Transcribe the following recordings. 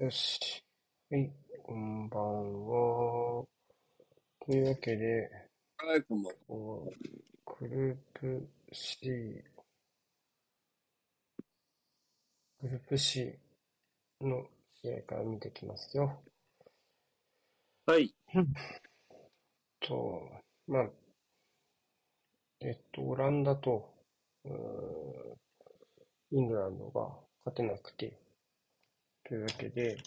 よし。はい、こんばんは。というわけで、はい、こんばんは。グループ C、グループ C の試合から見てきますよ。はい。と、まあ、えっと、オランダと、イングランドが勝てなくて、というわけで、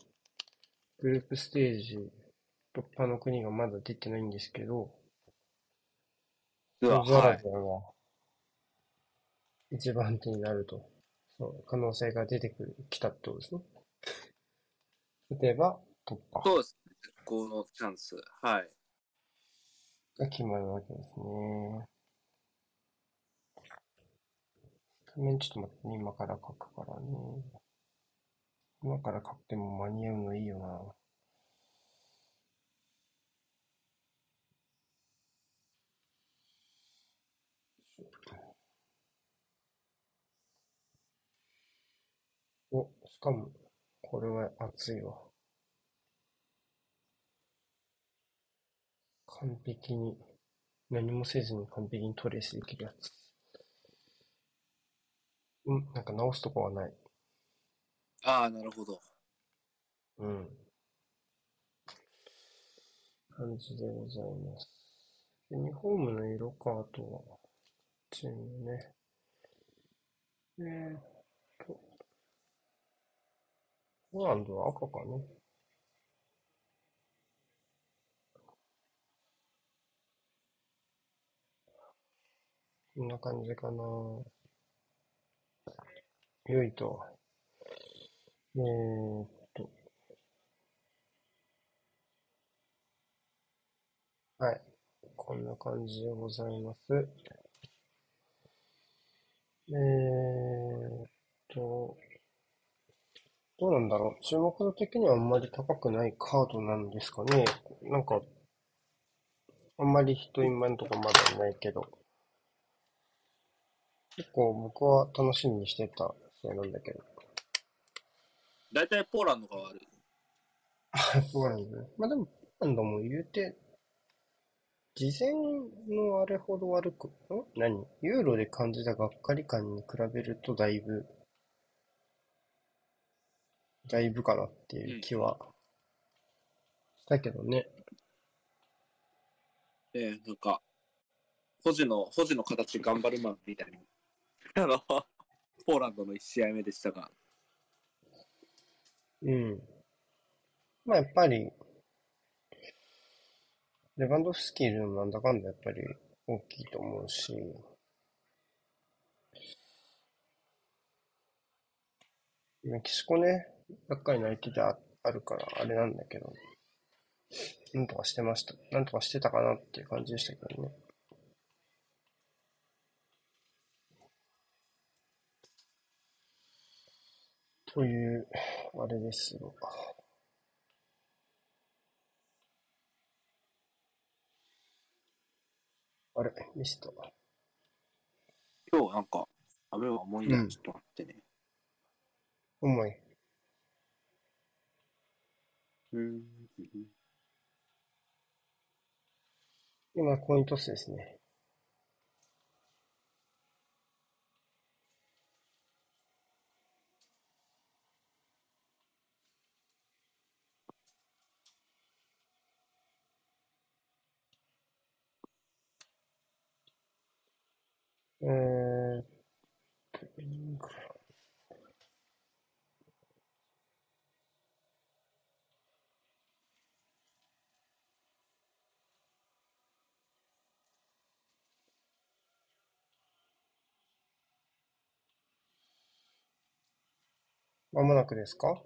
グループステージ突破の国がまだ出てないんですけど、サウジアラビアが一番手になると、そう、可能性が出てくる、来たってことですね。例えば、突破。そうですね。このチャンス。はい。が決まるわけですね。画面ちょっと待ってね、今から書くからね。今から買っても間に合うのいいよな。お、しかも、これは熱いわ。完璧に、何もせずに完璧にトレースできるやつ。うん、なんか直すとこはない。ああ、なるほど。うん。感じでございます。ユニフォームの色か、あとは、チームね。えーっと、ポーランドは赤かね。こんな感じかな。良いと。えーっと、はい。こんな感じでございます。えーっと、どうなんだろう。注目度的にはあんまり高くないカードなんですかね。なんか、あんまり人今んとこまだいないけど。結構僕は楽しみにしてた試合なんだけど。大体ポーランドが悪い。ポーランドね。まあでも、ポーランドも言うて、事前のあれほど悪く、ん？何？ユーロで感じたがっかり感に比べるとだいぶ、だいぶかなっていう気はしたけどね。ええー、なんか、保持の、保持の形頑張るマンみたいな、あの、ポーランドの1試合目でしたが、うん。まあやっぱり、レバンドフスキーのなんだかんだやっぱり大きいと思うし、メキシコね、ばっかりの相手でああるからあれなんだけど、なんとかしてました。なんとかしてたかなっていう感じでしたけどね。という、あれですよ。あれ、ミスト。今日なんか、雨は重いな、ちょっと待ってね。重い。うん。今、コイントスですね。えー、まもなくですか？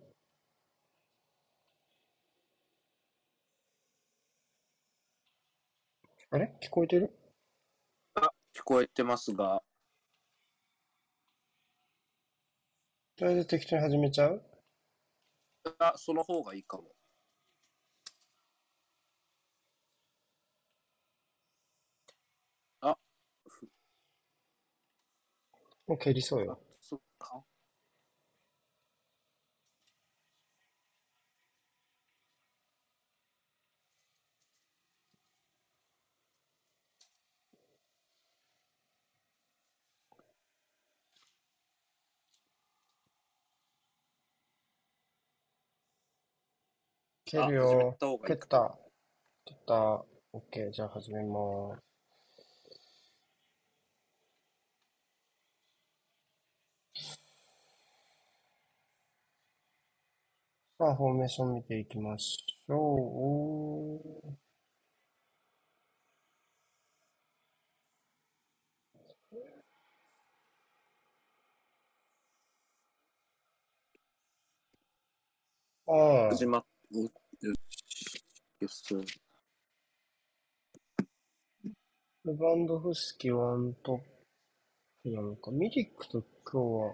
あれ？聞こえてる？聞こえてますが。とりあえず適当に始めちゃう？あ、その方がいいかも。あ、もう蹴りそうよ。そっか。蹴るよ。蹴った。蹴った。オッケー、じゃあ始めます。さあ、フォーメーション見ていきましょう。おーああ、始まっ、よし。よし。レバンドフスキワントップなのか。ミリックと今日は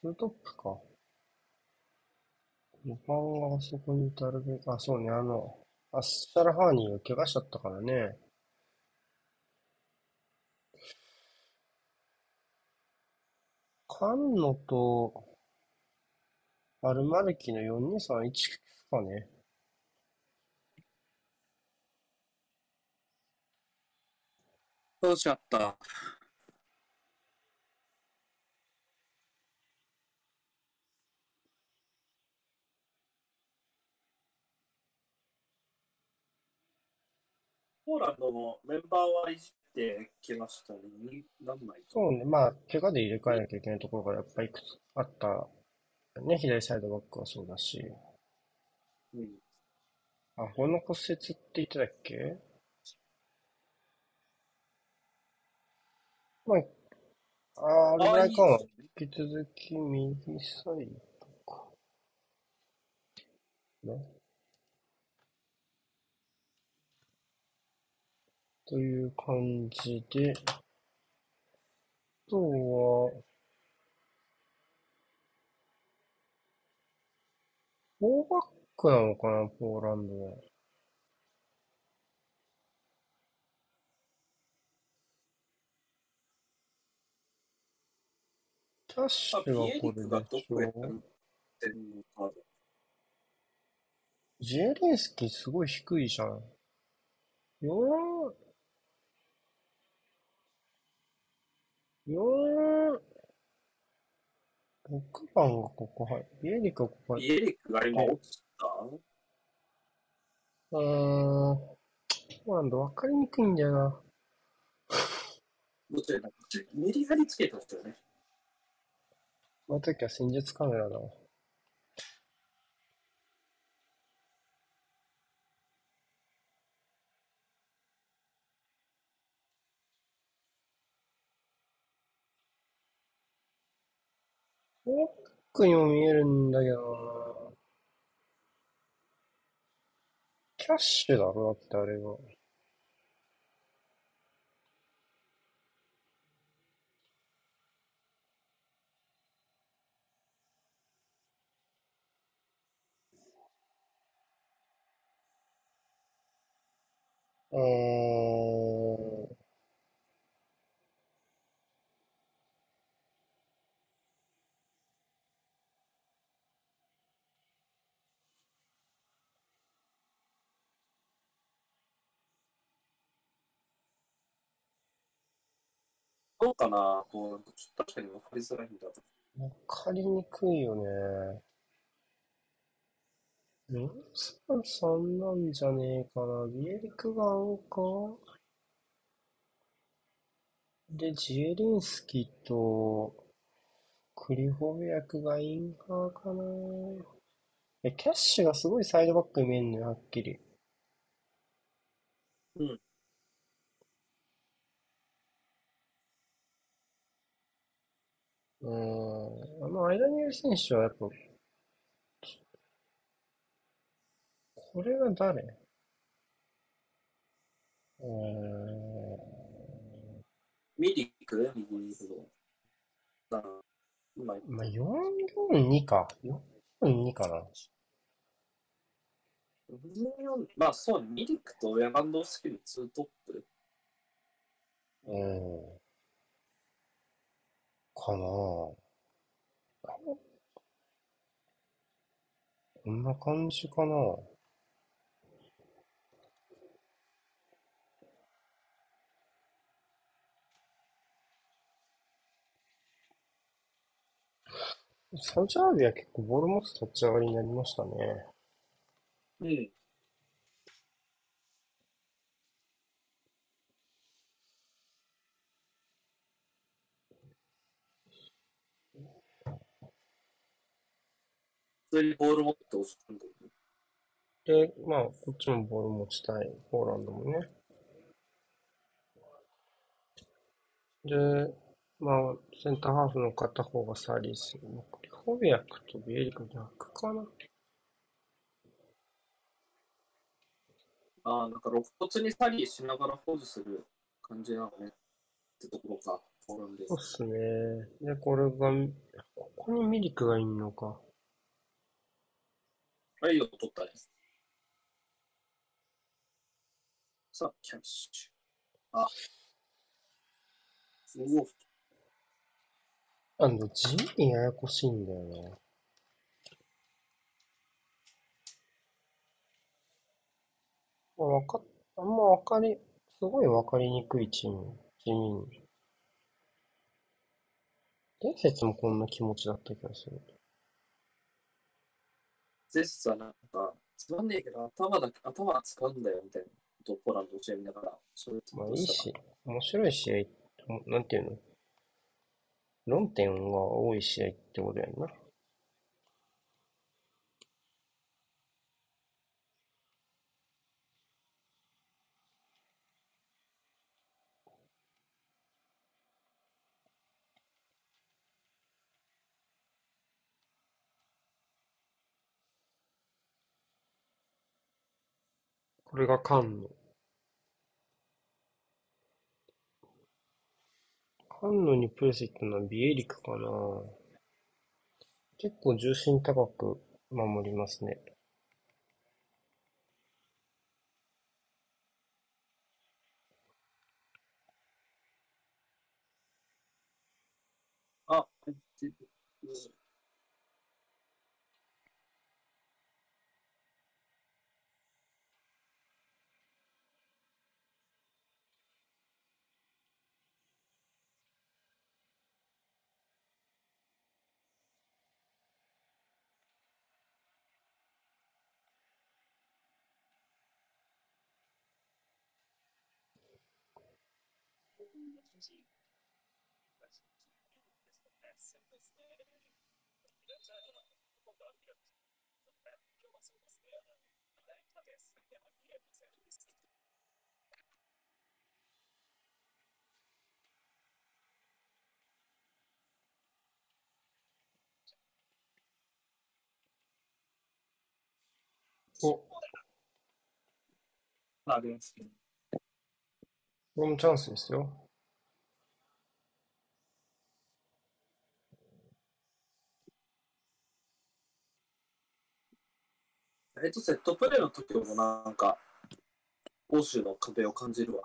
ツートップか。ルパンがあそこにいたるべき、あ、そうね、あの、アッシャラハーニーが怪我しちゃったからね。カンノとアルマルキの4231かね。そうしちゃった？ポーランドのメンバーはいじってきましたね。になんないと。そうね、まあ、怪我で入れ替えなきゃいけないところがやっぱりいくつあった。ね、左サイドバックはそうだし。うん。あ、この骨折って言ってたっけ？まあ、あれぐらいかあも。いいですね引き続き右サイドか。ね。という感じで、あとは、フォーバックなのかな、ポーランドは。キャッシュはこれでしょ。ジエリンスキーすごい低いじゃん。4、4、6番がここ入る。ビエリクがここ入る。ピエリクが今落ちた？うーん。ポーランド分かりにくいんだよな。どちらかメリハリつけたんですよね。この時は戦術カメラだわ。奥にも見えるんだけどな。キャッシュだろ、だってあれは。うーん。どうかなこう、ちょっと確かに分かりづらいんだ。わかりにくいよね。433なんじゃねえかな。ビエリクがアンカーで、ジエリンスキとクリホビアクがインハーかな。え、キャッシュがすごいサイドバックに見えんのよ、はっきり。うん。うーん。あの間にいる選手はやっぱ、これが誰？うーん。ミリック右にまあ、442か。442かな。まあそう、ミリックとレバンドフスキのツートップ。うん。かなこんな感じかな。サウジアラビア結構ボール持つ立ち上がりになりましたね。うん。普通にボール持って押すんだよね。で、まあ、こっちもボール持ちたい。ポーランドもね。で、まあ、センターハーフの片方がサリス。リホビアクとビエリク逆かな。ああ、なんか肋骨にサリーしながら保持する感じなのね。ってところか。ポーランドそうっすね。で、これが、ここにミリクがいんのか。あいいよ、取ったね。さあ、キャッシュ。あ。おお、あの、地味にややこしいんだよな。まあ、わかっ、あんまわかり、すごいわかりにくいチーム。地味に。伝説もこんな気持ちだった気がする。ゼスはなんか、つまんねえけど、頭だけ、頭は使うんだよ、みたいなことをポーランド教えながら、そういうまあいいし、面白い試合、もなんていうの？論点が多い試合ってことやんな。これがカンヌ。カンヌにプレス行ったのはビエリクかな結構重心高く守りますね。お、こありますね。れもチャンスですよ。えっと、セットプレーの時もなんか、欧州の壁を感じるわ。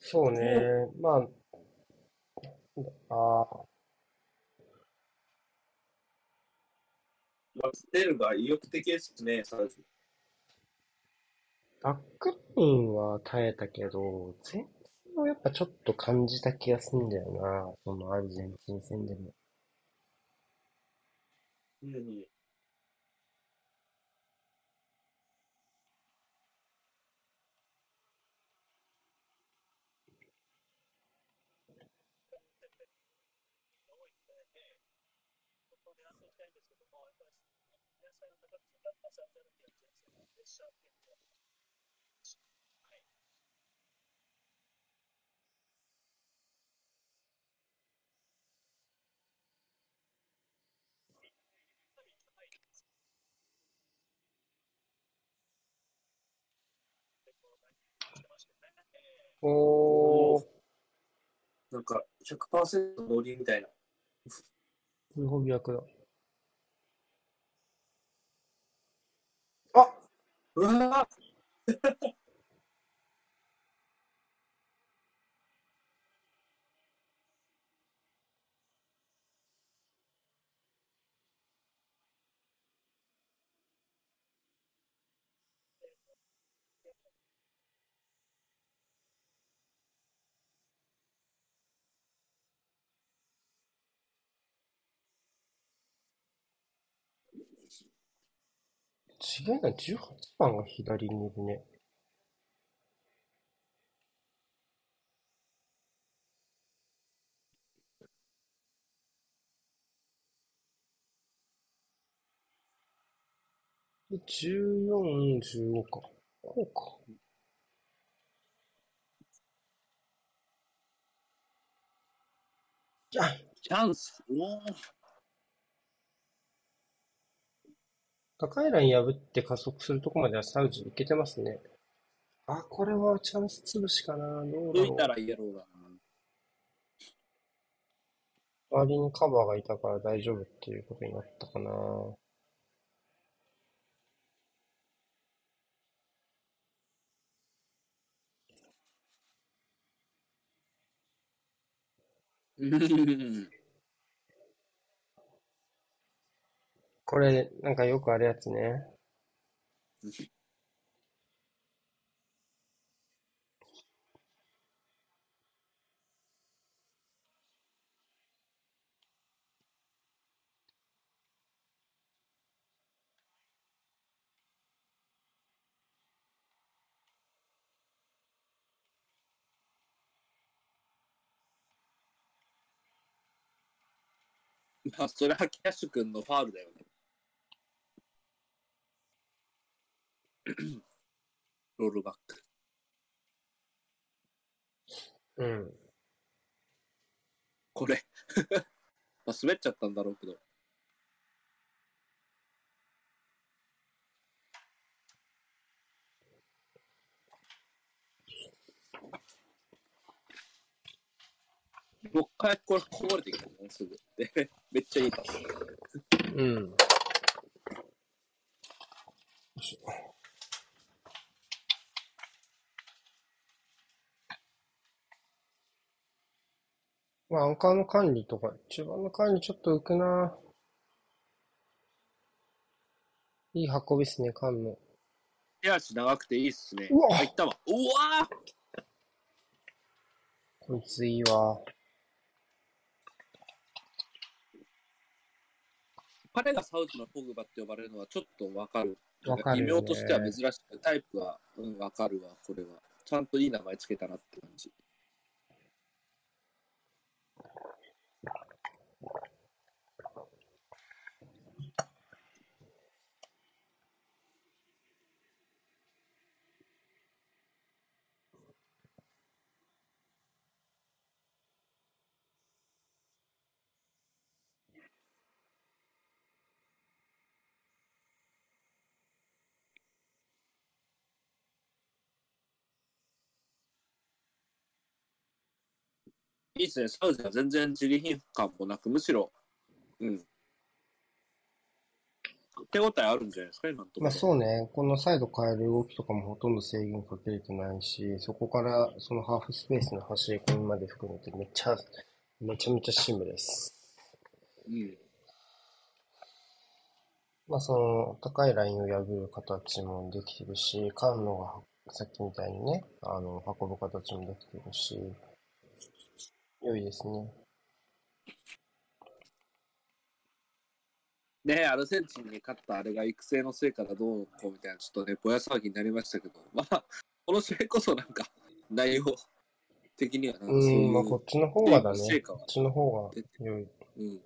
そうね。まあ、ああ、マステルが意欲的ですね、サウジ。バックラインは耐えたけど、前線をやっぱちょっと感じた気がするんだよな。そのアルゼンチン戦でも。うん。おー、なんか、100%ノリみたいな。日本逆だ。あうわ違いない。18番が左にいるね。で14、15か。こうか。じゃあ、チャンスおー高いライン破って加速するとこまではサウジいけてますね。あ、これはチャンス潰しかな。どうだろ抜いたらイエローだな。う。周りにカバーがいたから大丈夫っていうことになったかな。う んこれ、なんかよくあるやつね。まあ、それはキャッシュ君のファールだよね。ロールバック。うん。これ。まあ、滑っちゃったんだろうけど。もう一回これこぼれてきたね、すぐ。で、めっちゃいいパス。うん。まあ、アンカーの管理とか、中盤の管理ちょっと浮くな。いい運びっすね、カンの。手足長くていいっすね。うわ入ったわ。うわーこいついいわ。彼がサウジのポグバって呼ばれるのはちょっとわかる。わかるよね異名としては珍しく、タイプは、うん、わかるわ、これは。ちゃんといい名前つけたなって感じ。いいっすね、サウジは全然自利品感もなく、むしろ、うん。手応えあるんじゃないですか、今のと。まあそうね、このサイド変える動きとかもほとんど制限かけれてないし、そこからそのハーフスペースの走り込みまで含めてめっちゃ、めちゃめちゃシームレス。うん。まあその高いラインを破る形もできてるし、カンノがさっきみたいにね、あの、運ぶ形もできてるし、良いですね。ねアルゼンチンに勝ったあれが育成の成果だどうこうみたいな、ちょっとね、ぼや騒ぎになりましたけど、まあ、この試合こそなんか、内容的にはなんかそうう、いうんまあこっちの方がだね。成果はこっちの方が良い。うん。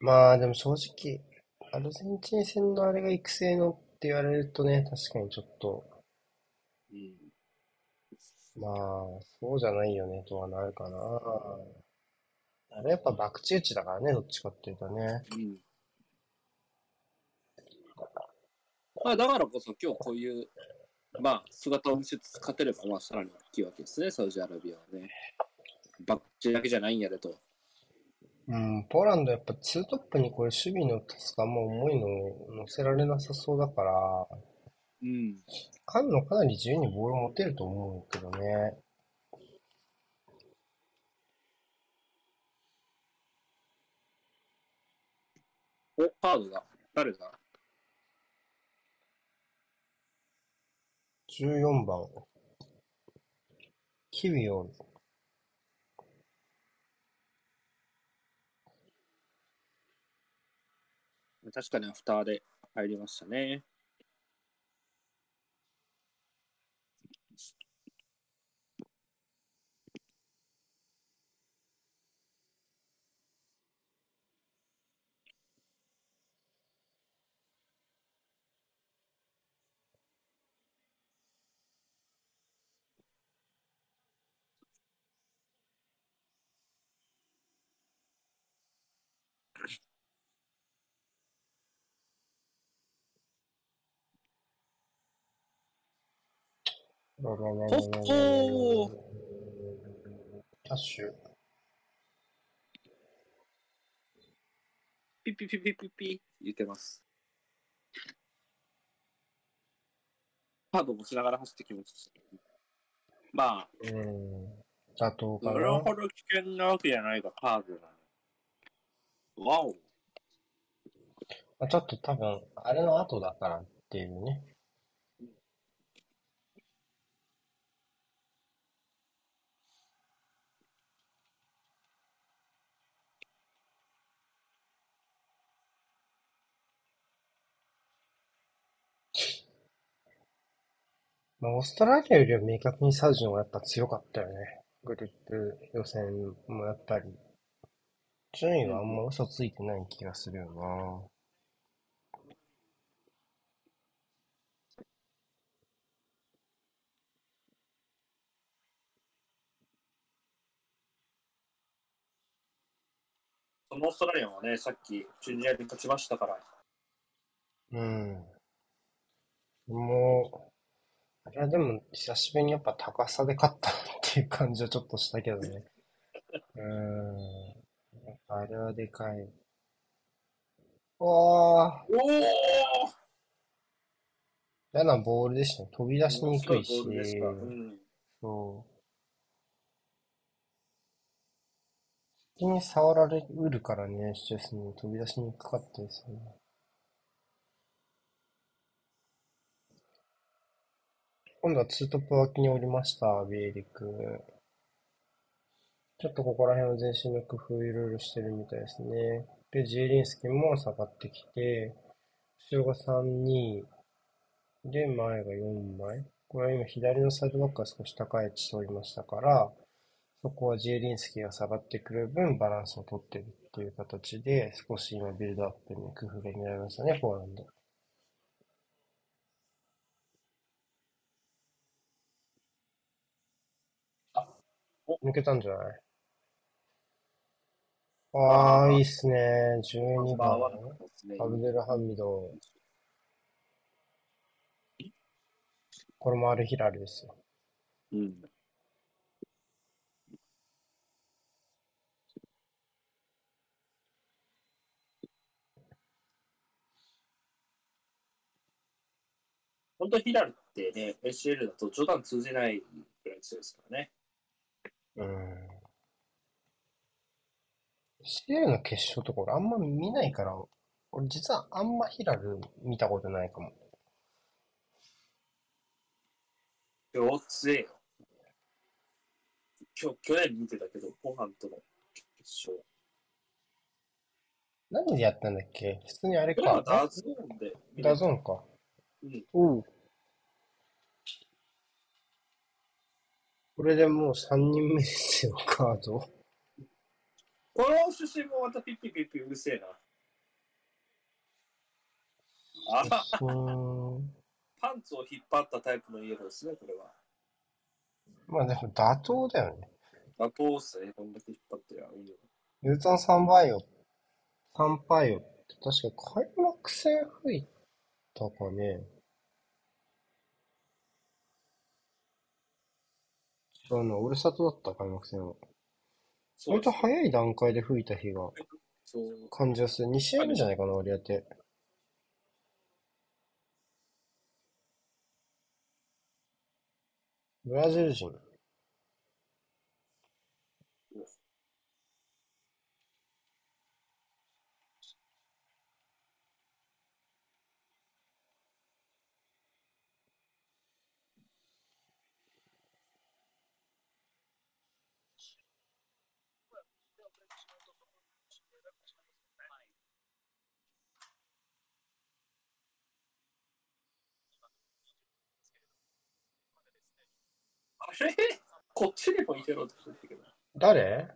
まあでも正直、アルゼンチン戦のあれが育成のって言われるとね、確かにちょっと、うん。まあ、そうじゃないよねとはなるかな。あれやっぱ博打打ちだからね、どっちかっていうとね。うん。まあ、だからこそ今日こういう、まあ、姿を見せつつ勝てれば、まあ、さらに大きいわけですね、サウジアラビアはね。バッチだけじゃないんやでと。うん、ポーランドやっぱツートップにこれ守備のタスクあんま重いの乗せられなさそうだから、うん。カンノかなり自由にボール持てると思うけどね。お、カードだ。誰だ？14番。キビオン。確かにアフターで入りましたね。ほほっキャッシュ。ピピピピピッピ言ってます。カード持ちながら走ってきました。まあ、うん。妥当かそれほ。ど危険なわけじゃないが、カードな。わお。ちょっと多分、あれの後だからっていうね。まあ、オーストラリアよりは明確にサウジの方がやっぱ強かったよね。グループ予選もやっぱり、順位はあんま嘘ついてない気がするよな。そのオーストラリアはね、さっきチュニジアに勝ちましたから、うん。もう、あれはでも久しぶりにやっぱ高さで勝ったなっていう感じはちょっとしたけどね。うん。やっぱあれはでかい。おー、おお嫌なボールでしたね。飛び出しにくいしボールでした。うん。そう。先に触られうるからね、シチュエスに飛び出しにくかったですよね。今度はツートップ脇におりました、ビエリク。ちょっとここら辺は全身の工夫いろいろしてるみたいですね。で、ジエリンスキーも下がってきて、後ろが3、2、で、前が4枚。これは今左のサイドバックが少し高い位置取りましたから、そこはジエリンスキーが下がってくる分バランスを取ってるっていう形で、少し今ビルドアップに工夫が見られましたね、ポーランド。抜けたんじゃない？ああ、いいっすね。12番。アブデルハミド。これもアルヒラルですよ。うん。本当ヒラルってね、ACL だと冗談通じないくらい強いですからね。うん。CL の決勝とか俺あんま見ないから、俺実はあんまヒラル見たことないかも。今日強えよ。今日、去年見てたけど、ポハンとの決勝。何でやったんだっけ？普通にあれか。 DAZN で見ダ。ゾーンか。うん。おう。これでもう3人目ですよ、カード。この出身もまたピッピピッピうるせえな。あ。パンツを引っ張ったタイプのイエローですね、これは。まあでも妥当だよね。妥当っすね、こんだけ引っ張ってりゃいいよ。ユータン3バイオ、3パイオって確か開幕戦吹いたかね。違うな、俺里だった開幕戦は。割と早い段階で吹いた日が。感じやすい。2試合目じゃないかな、割り当て。ブラジル人。れ？こっちにも入れろって言ってたけど。誰？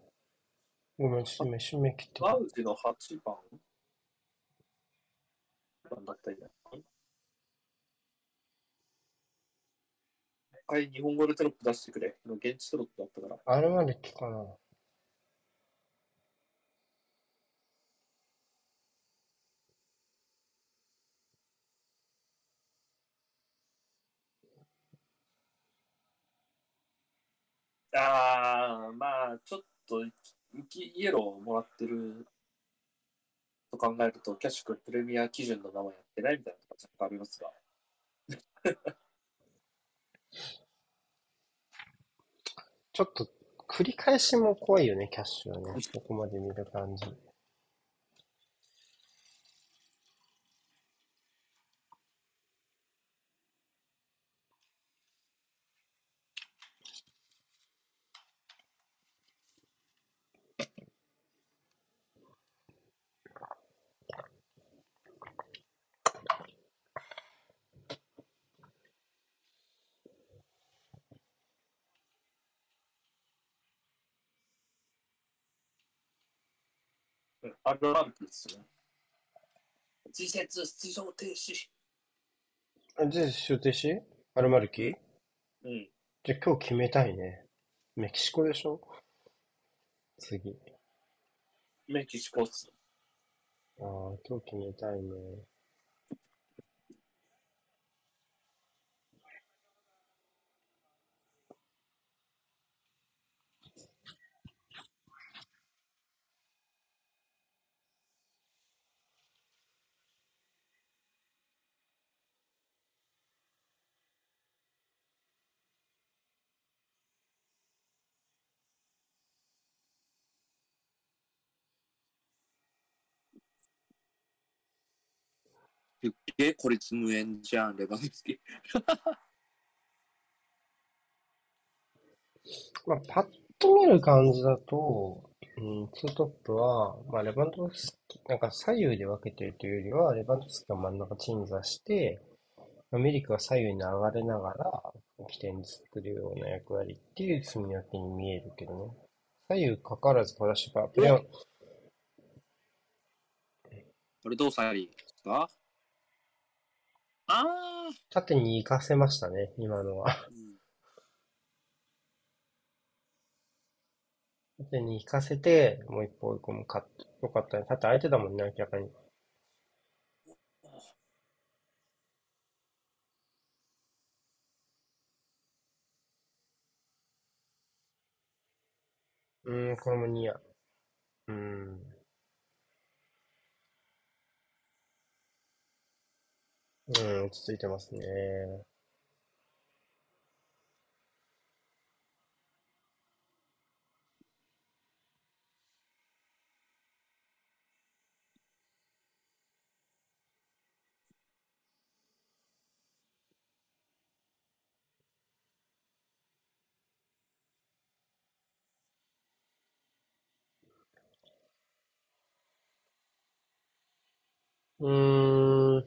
ごめん、ちょっと今締め切ってた。マウジの8番？何番だったんや。はい、日本語でテロップ出してくれ。今現地テロップだったから。あれまで聞かな。ああ、まあ、ちょっと、イエローをもらってると考えると、キャッシュ君プレミア基準の名前やってないみたいなとこ若干ありますが。ちょっと繰り返しも怖いよね、キャッシュはね。ここまで見る感じ。あるあるですね。自説出場停止。あじゃあ、出停止？アルマルキうん。じゃあ今日決めたいね。メキシコでしょ？次。メキシコっす。ああ、今日決めたいね。すっげえ孤立無縁じゃん、レバンスキ。まあ、パッと見る感じだと、うん、ツートップは、まあ、レバンドフスキ、なんか左右で分けてるというよりは、レバンドフスキが真ん中鎮座して、まあミリクが左右に上がれながら、起点作るような役割っていう積み分けに見えるけどね。左右かかわらず私は、プレオン、これどうさりですか？あ縦に行かせましたね、今のは。ー、うん縦に行かせて、もう一歩追い込むか、よかったね。縦空いてたもんね、明らかに。うーん、これもニア。うーん。うん、落ち着いてますね。うん、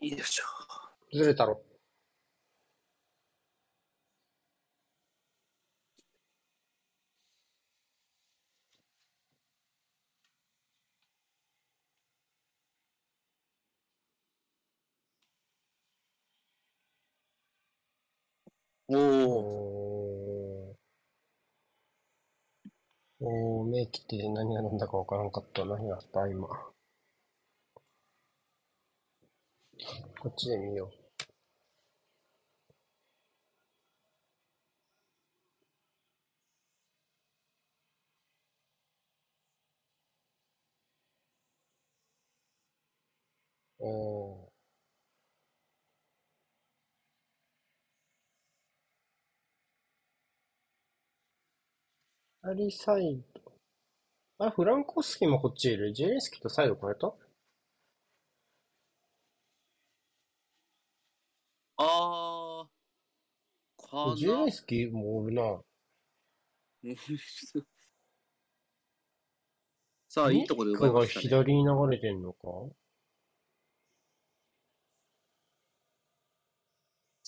いいでしょずれたろ。う。おー、おー。お、目切って何が何だかわからんかった。何があった今。こっちで見よう。おー。左サイド。あ、フランコスキもこっちいる。ジェレンスキとサイド変えた？あー、かジェレンな。スキもおるな。さあ、いいとこで奪いミックがましたね。左に流れてんのか？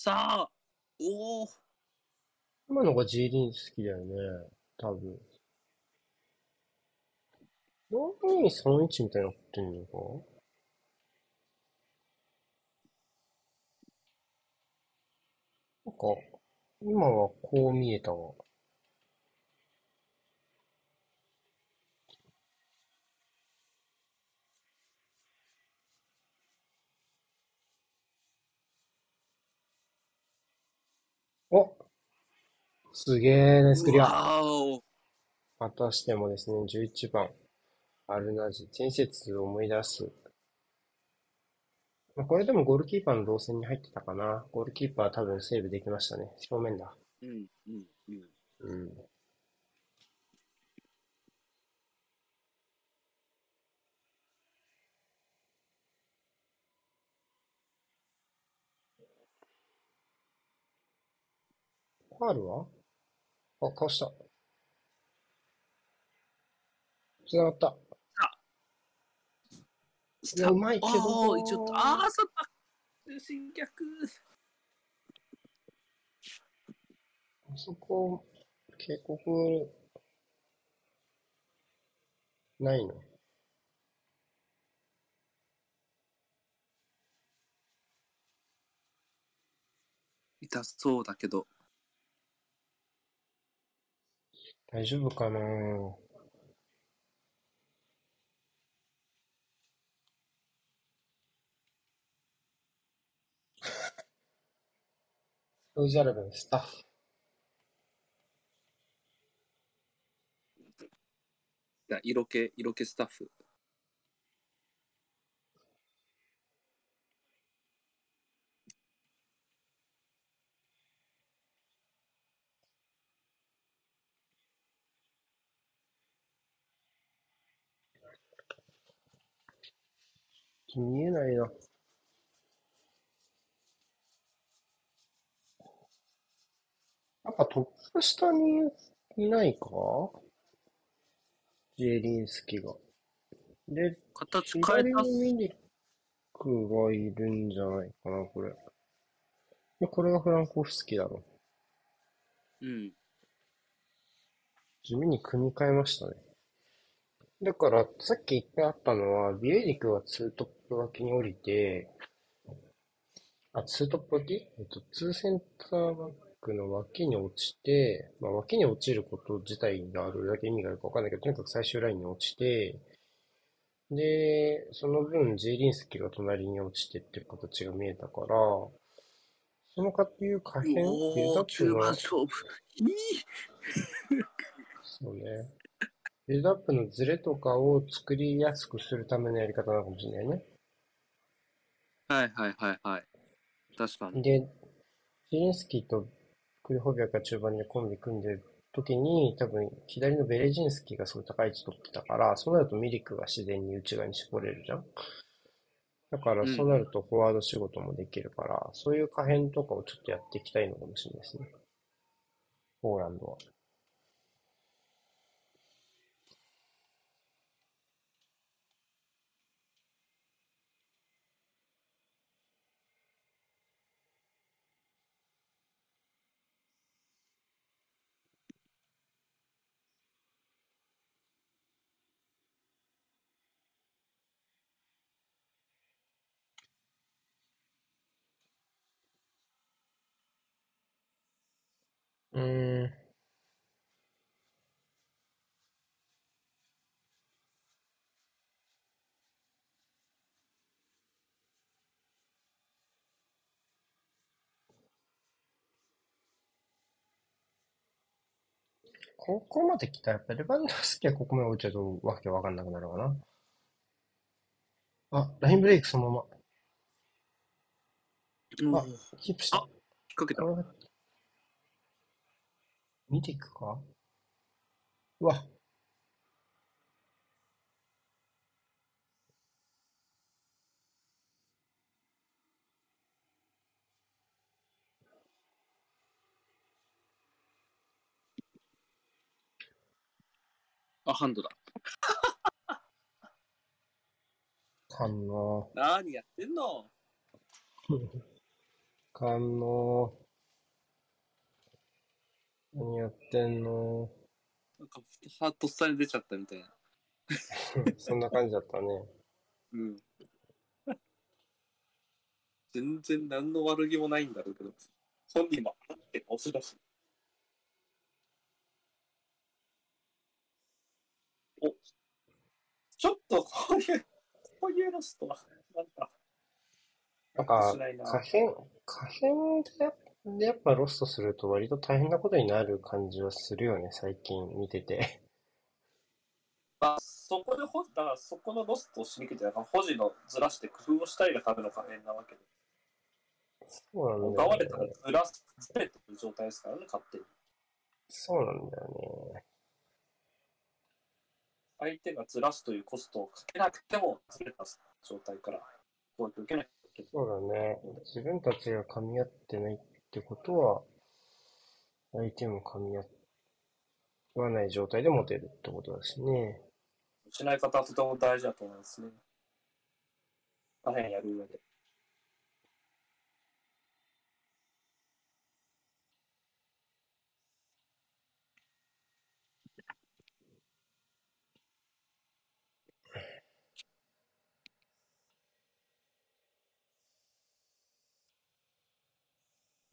さあ、おお、今のが G リン好きだよね。多分。4231みたいになってんのか？なんか、今はこう見えたわ。おすげえね、スクリア。またしてもですね、11番、アルナジ、前節を思い出す。まあ、これでもゴールキーパーの動線に入ってたかな。ゴールキーパー多分セーブできましたね。正面だ。うん、うん、うん。うん。ファールは？あ、かわした。繋がった。いやうまいけどちょっと、あー、そった。進脚。あそこ、警告、ないの痛そうだけど。大丈夫かな？サウジアラビアのスタッフ。いや色気、色気スタッフ。見えないな。やっぱトップ下にいないか？ジェリンスキが。で、形変え左た。にミリクがいるんじゃないかな、これ。で、これがフランコフスキだろ。うん。地味に組み替えましたね。だから、さっき言ってあったのは、ビエリクはツートップ脇に降りて、あ、ツートップ脇？えっと、ツーセンターバックの脇に落ちて、まあ、脇に落ちること自体がどれだけ意味があるかわかんないけど、とにかく最終ラインに落ちて、で、その分、ジェイリンスキが隣に落ちてっていう形が見えたから、そのかっていう可変ビルおー、ドアップ中盤の、勝負。いい。そうね。ビルドアップのズレとかを作りやすくするためのやり方なのかもしれないね。はいはいはいはい。確かに。で、ジェリンスキーとクリホビアが中盤でコンビ組んでる時に、多分左のベレジンスキーがすごい高い位置取ってたから、そうなるとミリクが自然に内側に絞れるじゃん。だからうんそうなるとフォワード仕事もできるから、そういう可変とかをちょっとやっていきたいのかもしれないですね。ポーランドは。ここまで来たら、やっぱレバンドフスキはここまで落ちちゃうとわけわかんなくなるかな。あ、ラインブレイクそのまま。あキープした。掛けた。見ていくか？うわ。あ、ハンドだ。かんの何やってんの？かんの何やってんのなんか、ハートスタイル出ちゃったみたいな。そんな感じだったね。うん。全然何の悪気もないんだろうけど、本人もあって押し出し。お、ちょっとこういう、こういうロストは、なんか、なんか可変、可変ででやっぱロストすると割と大変なことになる感じはするよね、最近見てて。まあ、そこでほ、だからそこのロストをしにくいって、なんか保持のずらして工夫をしたいがための可変なわけで、そうなんだ奪われ。たらずらす、ずれてる状態ですからね、勝手に。そうなんだよね。相手がずらすというコストをかけなくても、ずれた状態から攻撃を受けなきゃいけない。そうだね。自分たちが噛み合ってないってことは、相手も噛み合わない状態で持てるってことだしね。しない方はとても大事だと思いますね。可変やる上で。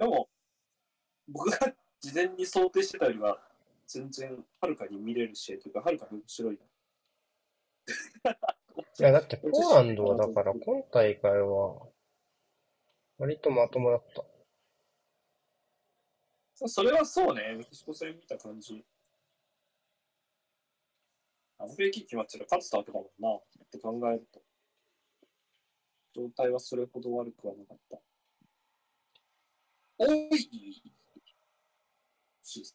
でも、僕が事前に想定してたよりは、全然はるかに見れる試合というか、はるかに面白いな。いや、だってポーランドはだから今大会は、割とまともだった。そそれはそうね、メキシコ戦見た感じ。あの兵器決まってたら勝つたわけだもんなって考えると。状態はそれほど悪くはなかった。おいし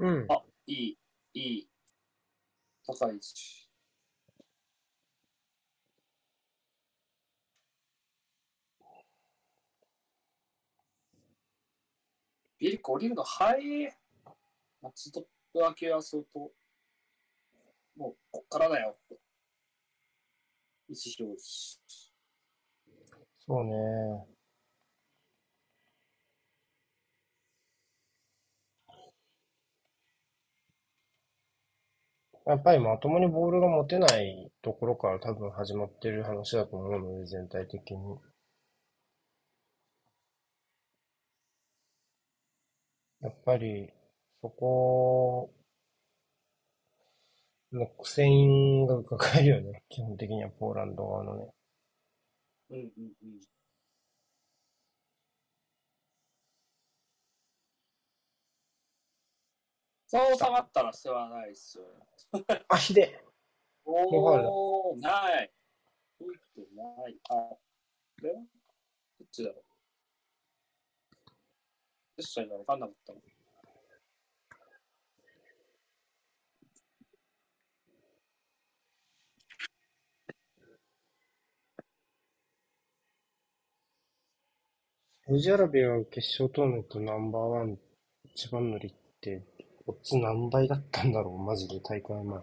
うん。あ、いい、いい。高い位置。ビリック降りるの早い。松戸明けは相当、もう、こっからだよって。意思表示。そうね。やっぱりまともにボールが持てないところから多分始まってる話だと思うので、全体的に。やっぱり、そこの苦戦が伺えるよね。基本的にはポーランド側のね。うんうんうん。そう下がったら世話ないっすよね。あ、ひでおー、ない。吹いてない。あ、これはどっちだろう。ジェスチャーが分かんなかったの。サウジアラビアが決勝トーナメントナンバーワン一番乗りって、オッズ何倍だったんだろう、マジで大会前。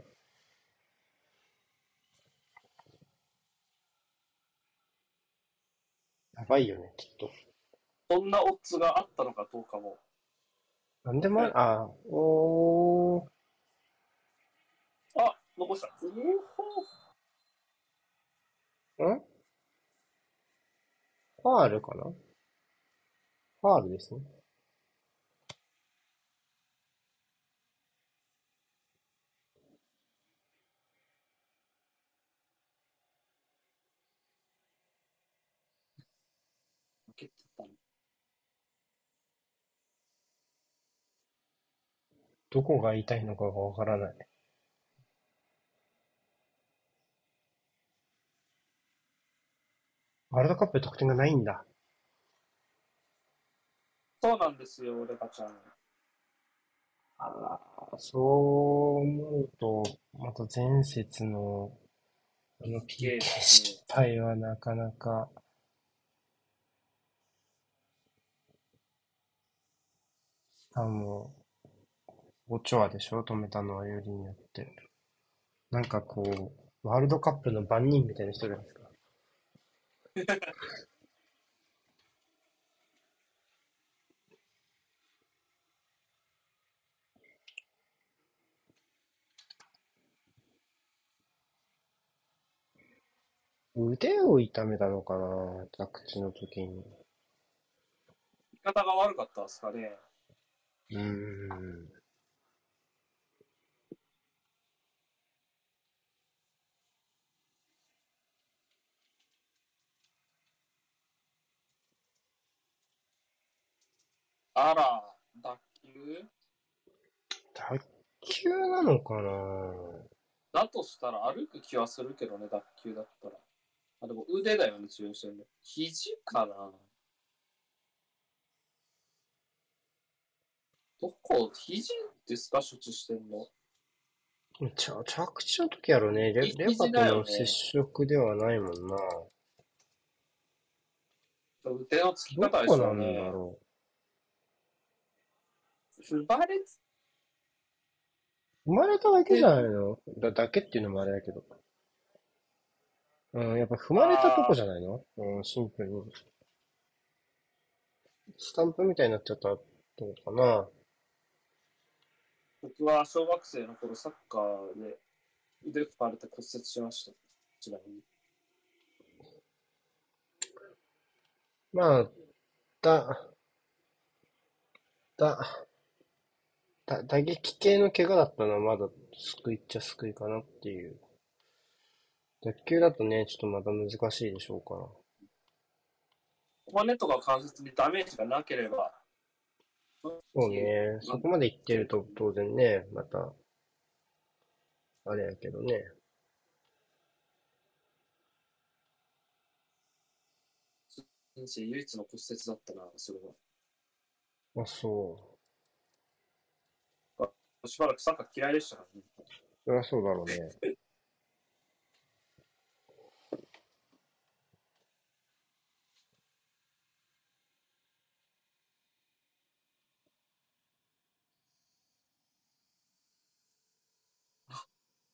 やばいよね、きっと。そんなオッズがあったのかどうかも。なんでもあ、あ、おー、あ、残した。おーん？ファールかな？ファールですね。どこが痛いのかがわからない。ワールドカップで得点がないんだ。そうなんですよ、レカちゃん。あら、そう思うと、また前節の、あの PK 失敗はなかなか、しかも、オチョアでしょ？止めたのはよりによって。なんかこう、ワールドカップの番人みたいな人じゃないですか。腕を痛めたのかな着地の時に。味方が悪かったですかね。うーん。あら、脱臼？卓球なのかな？だとしたら歩く気はするけどね、脱臼だったら。あ、でも腕だよね、強してるの。肘かな？どこ？肘ですか、処置してんの？ちゃ着地の時やろね。レいレバとの接触ではないもんな。腕のつきど方でこなんだしょうね。ろ踏まれつ、う。生まれただけじゃないの？だ、だけっていうのもあれだけど。うん、やっぱ踏まれたとこじゃないの？うん、シンプルに。スタンプみたいになっちゃったとこかな。僕は小学生の頃サッカーで腕踏まれて骨折しました。ちなみに。まあ、だ、だ、だ、打撃系の怪我だったのはまだ救いっちゃ救いかなっていう。卓球だとね、ちょっとまた難しいでしょうから。骨とか関節にダメージがなければ。そうね、そこまでいってると当然ね、また、あれやけどね。人生唯一の骨折だったな、それは。あ、そしばらくサッカー嫌いでしたからね。う。そりゃそうだろうね。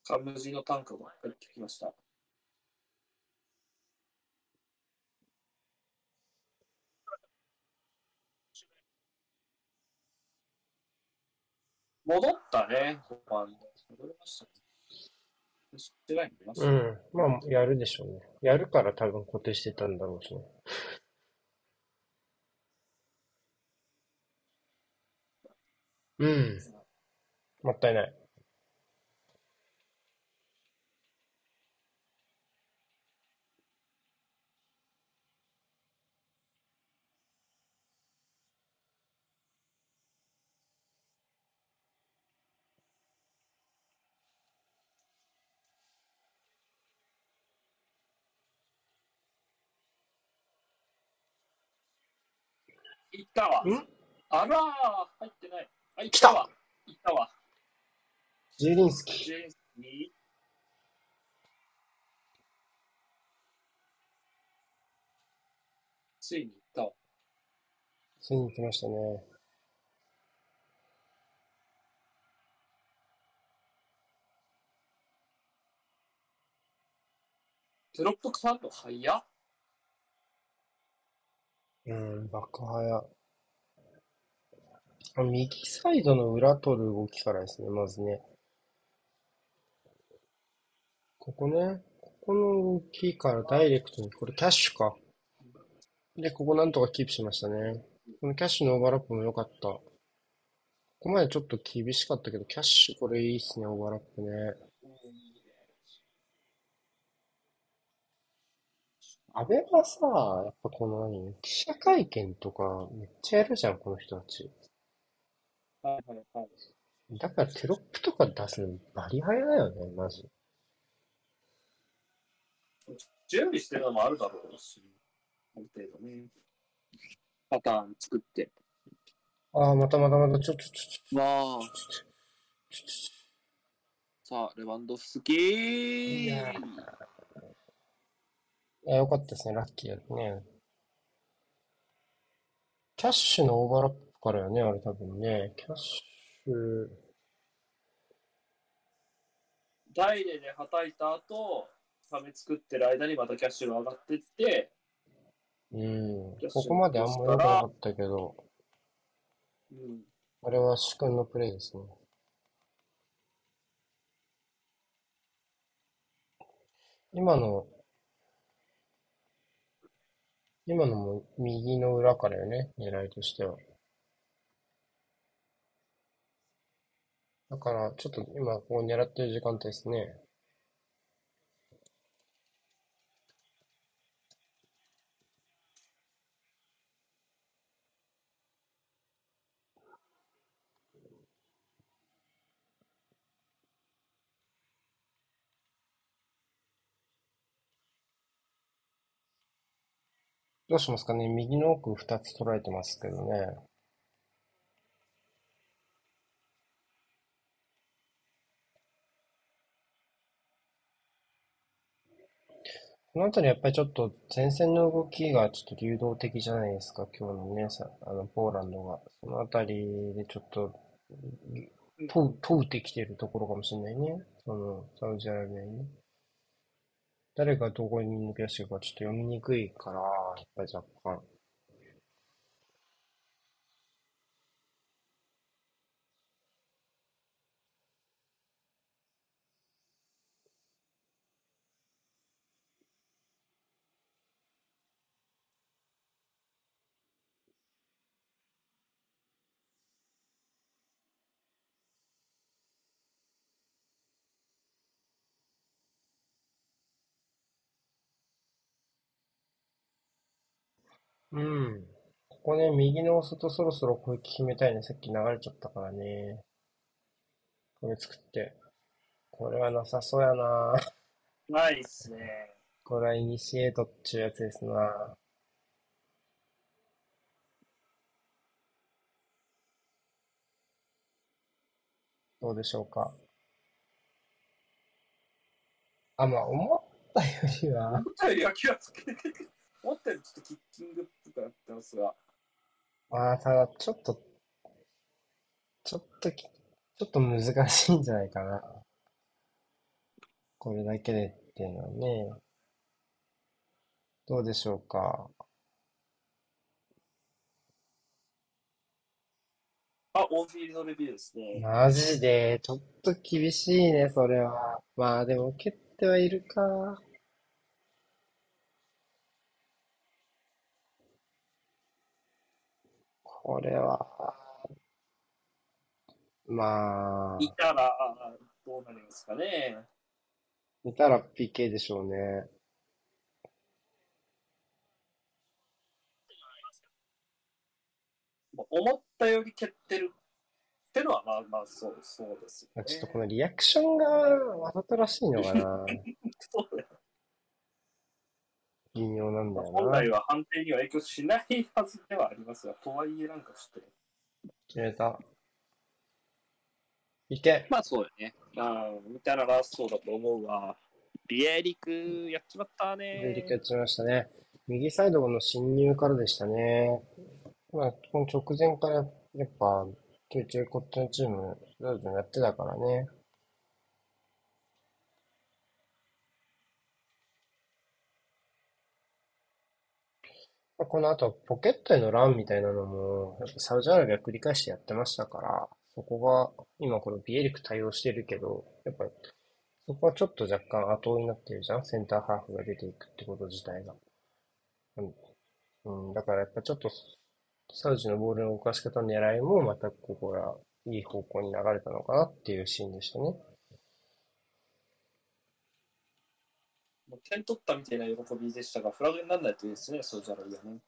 カムジのタンクが入ってきました。戻ったね、本番で。戻りましたね。うん。まあ、やるでしょうね。やるから多分固定してたんだろうしね。うん。もったいない。行ったわ。ん？あらー、入ってない。あ、行っ来たたわ。行ったわ。ジーリンスキジェイスについに行ったわ。ついに来ましたね。テロップカード早っ。うん、爆破や。あ右サイドの裏取る動きからですね、まずね。ここね、ここの動きからダイレクトに、これキャッシュか。で、ここなんとかキープしましたね。このキャッシュのオーバーラップも良かった。ここまでちょっと厳しかったけど、キャッシュこれいいっすね、オーバーラップね。安倍はさ、やっぱこの何、記者会見とかめっちゃやるじゃん、この人たち。はいはいはい。だからテロップとか出すのバリ早だよね、マジ。準備してるのもあるだろうし。ある程度ね。パターン作って。ああ、またまたまた、ちょ、ちょ、ちょ、わあ。さあ、レバンドフスキーいやよかったですね、ラッキーだね。キャッシュのオーバーラップからよね、あれ多分ね。キャッシュ、ダイレではたいた後、サメ作ってる間にまたキャッシュが上がってって、うんここまであんま良くなかったけど、うん、あれは主君のプレイですね。今の、今のも右の裏からよね、狙いとしては。だから、ちょっと今ここ狙ってる時間帯ですね。どうしますかね？右の奥2つ捉えてますけどね。このあたりやっぱりちょっと前線の動きがちょっと流動的じゃないですか、今日のね、さ、あの、ポーランドが。そのあたりでちょっと、問う、問うてきてるところかもしれないね。その、サウジアラビアにね。誰がどこに抜け出してるかちょっと読みにくいから、やっぱり若干。うん。ここね、右の押すとそろそろ攻撃決めたいね。さっき流れちゃったからね。これ作って。これはなさそうやな。ないっすね。これはイニシエートっちゅうやつですな。どうでしょうか。あ、まあ、思ったよりは、思ったよりは気がつけて、思ったよりちょっとキッキングとかやってますが、まあ、ただ、ちょっと、ちょっとき、ちょっと難しいんじゃないかな。これだけでっていうのはね。どうでしょうか。あ、オンフィールドレビューですね。マジで、ちょっと厳しいね、それは。まあ、でも、蹴ってはいるか。これは、まあ、いたら、どうなりますかね。見たら PK でしょうね。思ったより蹴ってるってのは、まあまあ、そう、そうですよね。ちょっとこのリアクションがわざとらしいのかな。そうだよ微妙なんだよ本な。来は判定には影響しないはずではありますが、とはいえなんかちょっと、決めた。いけ。まあそうよね。ああ、みたいなラストだと思うわ。ビエリクやっちまったね。で、リケやっちゃいましたね。右サイドの侵入からでしたね。まあ、この直前から、やっぱ、ちょいちょいこっちのチーム、やってたからね。この後、ポケットへのランみたいなのも、サウジアラビア繰り返してやってましたから、そこが、今このビエリク対応してるけど、やっぱり、そこはちょっと若干後追いになってるじゃん？センターハーフが出ていくってこと自体が。うん、うん、だからやっぱちょっと、サウジのボールの動かし方の狙いもまたここがいい方向に流れたのかなっていうシーンでしたね。もう点取ったみたいな喜びでしたが、フラグにならないといいですね、サウジアラビアね。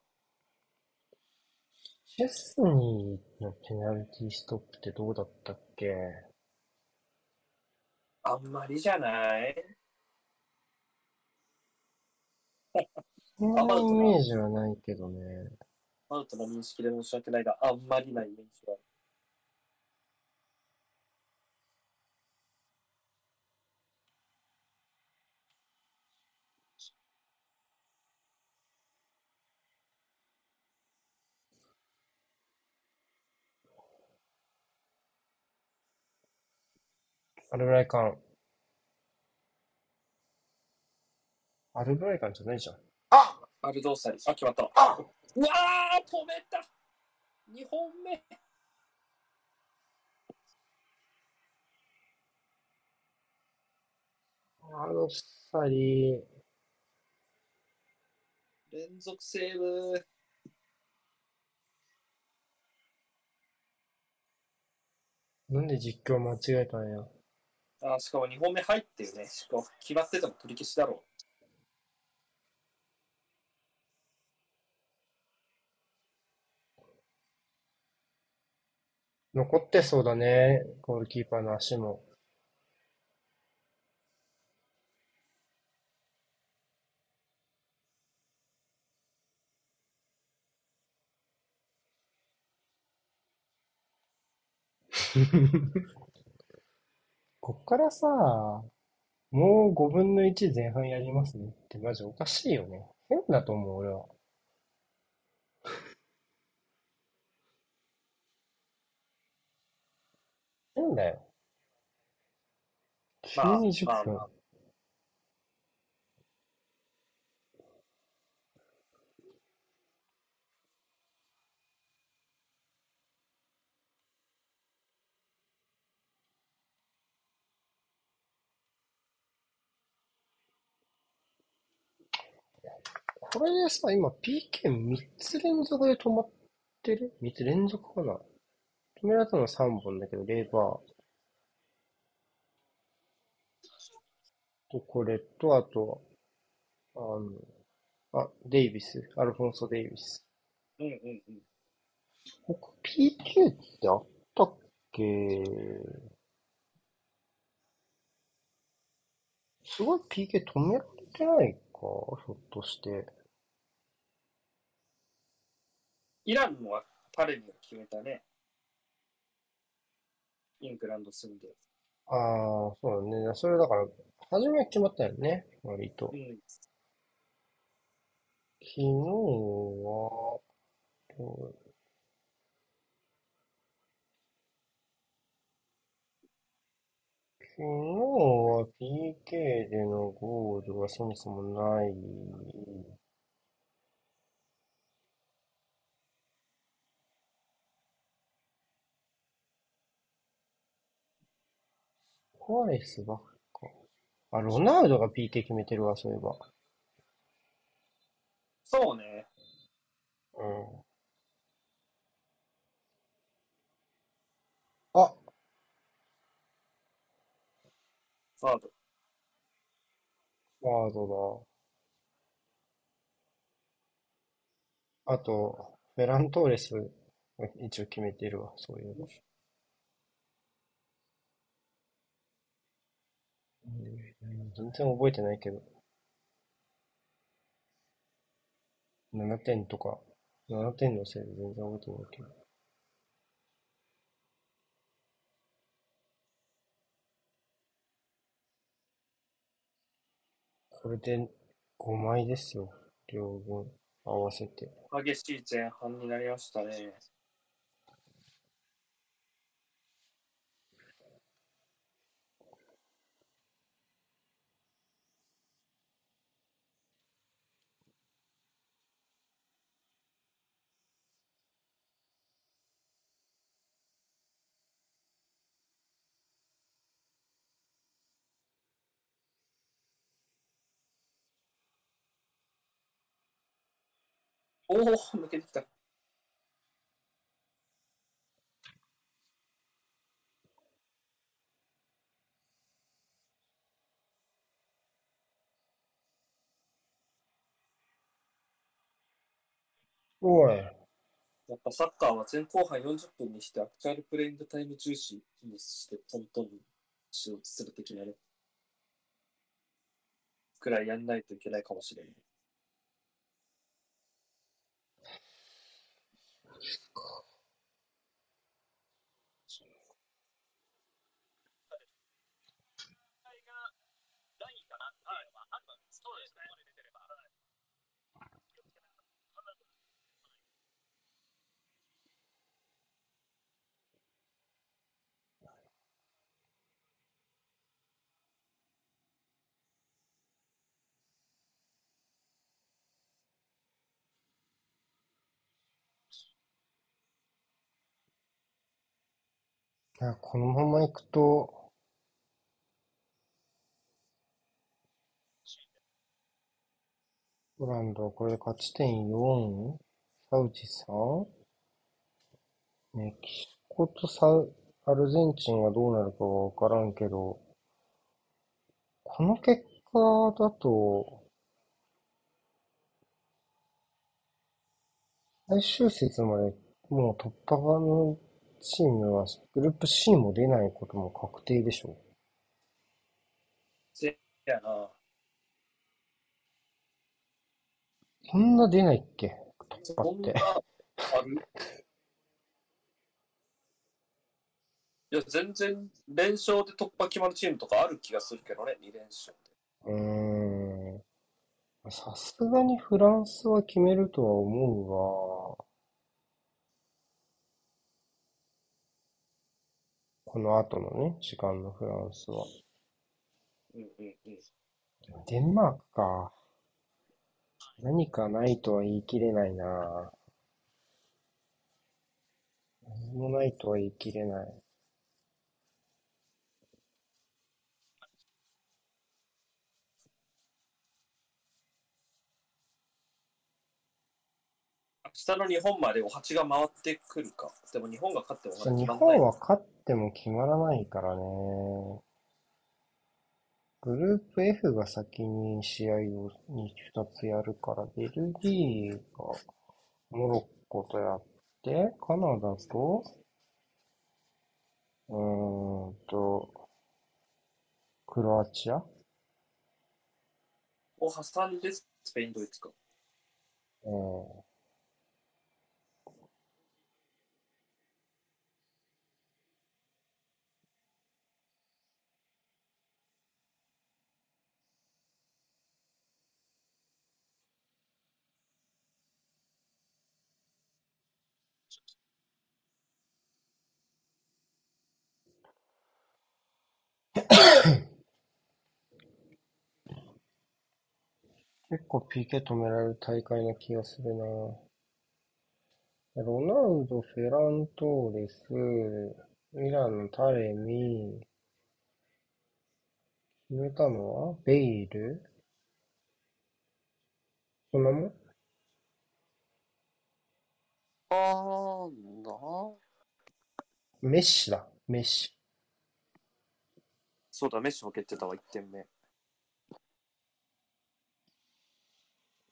チェスニーのペナルティーストップってどうだったっけ？あんまりじゃないそんなイメージはないけどね。アウトの認識で申し訳ないが、あんまりないイメージがある。アルブライカン。アルブライカンじゃないじゃん。あアルドーサリ。あ、決まった。あうわー、止めた !2 本目アルサリー。連続セーブ。なんで実況間違えたんや？あ、しかも2本目入ってるね。しかも決まってても取り消しだろう残ってそうだね。ゴールキーパーの足も。こっからさ、もう5分の1前半やりますねってマジおかしいよね。変だと思う、俺は。変だよ。急まあに10分。まあまあこれでさ、今 PK3 つ連続で止まってる ?3 つ連続かな？止められたのは3本だけど、レーバー。と、これと、あと、あの、あ、デイビス。アルフォンソ・デイビス。うんうんうん。他 PK ってあったっけ？すごい PK 止められてないょっとして。イランはパレミが決めたね。イングランド住んで。ああ、そうだね。それだから、初めは決まったよね。割とう。ん。昨日は、どう昨日は PK でのゴールはそもそもない。コアレスばっか。あ、ロナウドが PK 決めてるわ、そういえば。そうね。うん。あ、サード。ワードだ。あと、フェラントーレス一応決めてるわ、そういうの。全然覚えてないけど。7点とか、7点のせいで全然覚えてないけど。これで5枚ですよ。両軍合わせて。激しい前半になりましたね。おお、抜けてきた。おい。やっぱサッカーは前後半40分にしてアクチュアルプレイングタイム重視にしてトントンにしようとする的なね。くらいやんないといけないかもしれない。5, いや、このまま行くと、ポランドはこれで勝ち点4、サウジさん、メキシコとサウ、アルゼンチンがどうなるかはわからんけど、この結果だと、最終節までもう突破のチームはグループ C も出ないことも確定でしょせやな。こんな出ないっけ？突破って。ある？いや、全然、連勝で突破決まるチームとかある気がするけどね、2連勝で。うーん。さすがにフランスは決めるとは思うが、この後のね、時間のフランスは。うんうんうん。デンマークか。何かないとは言い切れないな。何もないとは言い切れない。下の日本までお鉢が回ってくるか。でも日本が勝ってもまだ日決まんない本は勝っても決まらないからね。グループ F が先に試合をに2つやるから、ベルギーがモロッコとやって、カナダと、うーんと、クロアチア？を挟んでスペイン、ドイツか。うん構 PK 止められる大会な気がするな。ロナウド、フェラントーレス、ミランのタレミ、決めたのはベイル？そんなもん？あー、なメッシだ、メッシ。そうだ、メッシも蹴ってたわ、1点目。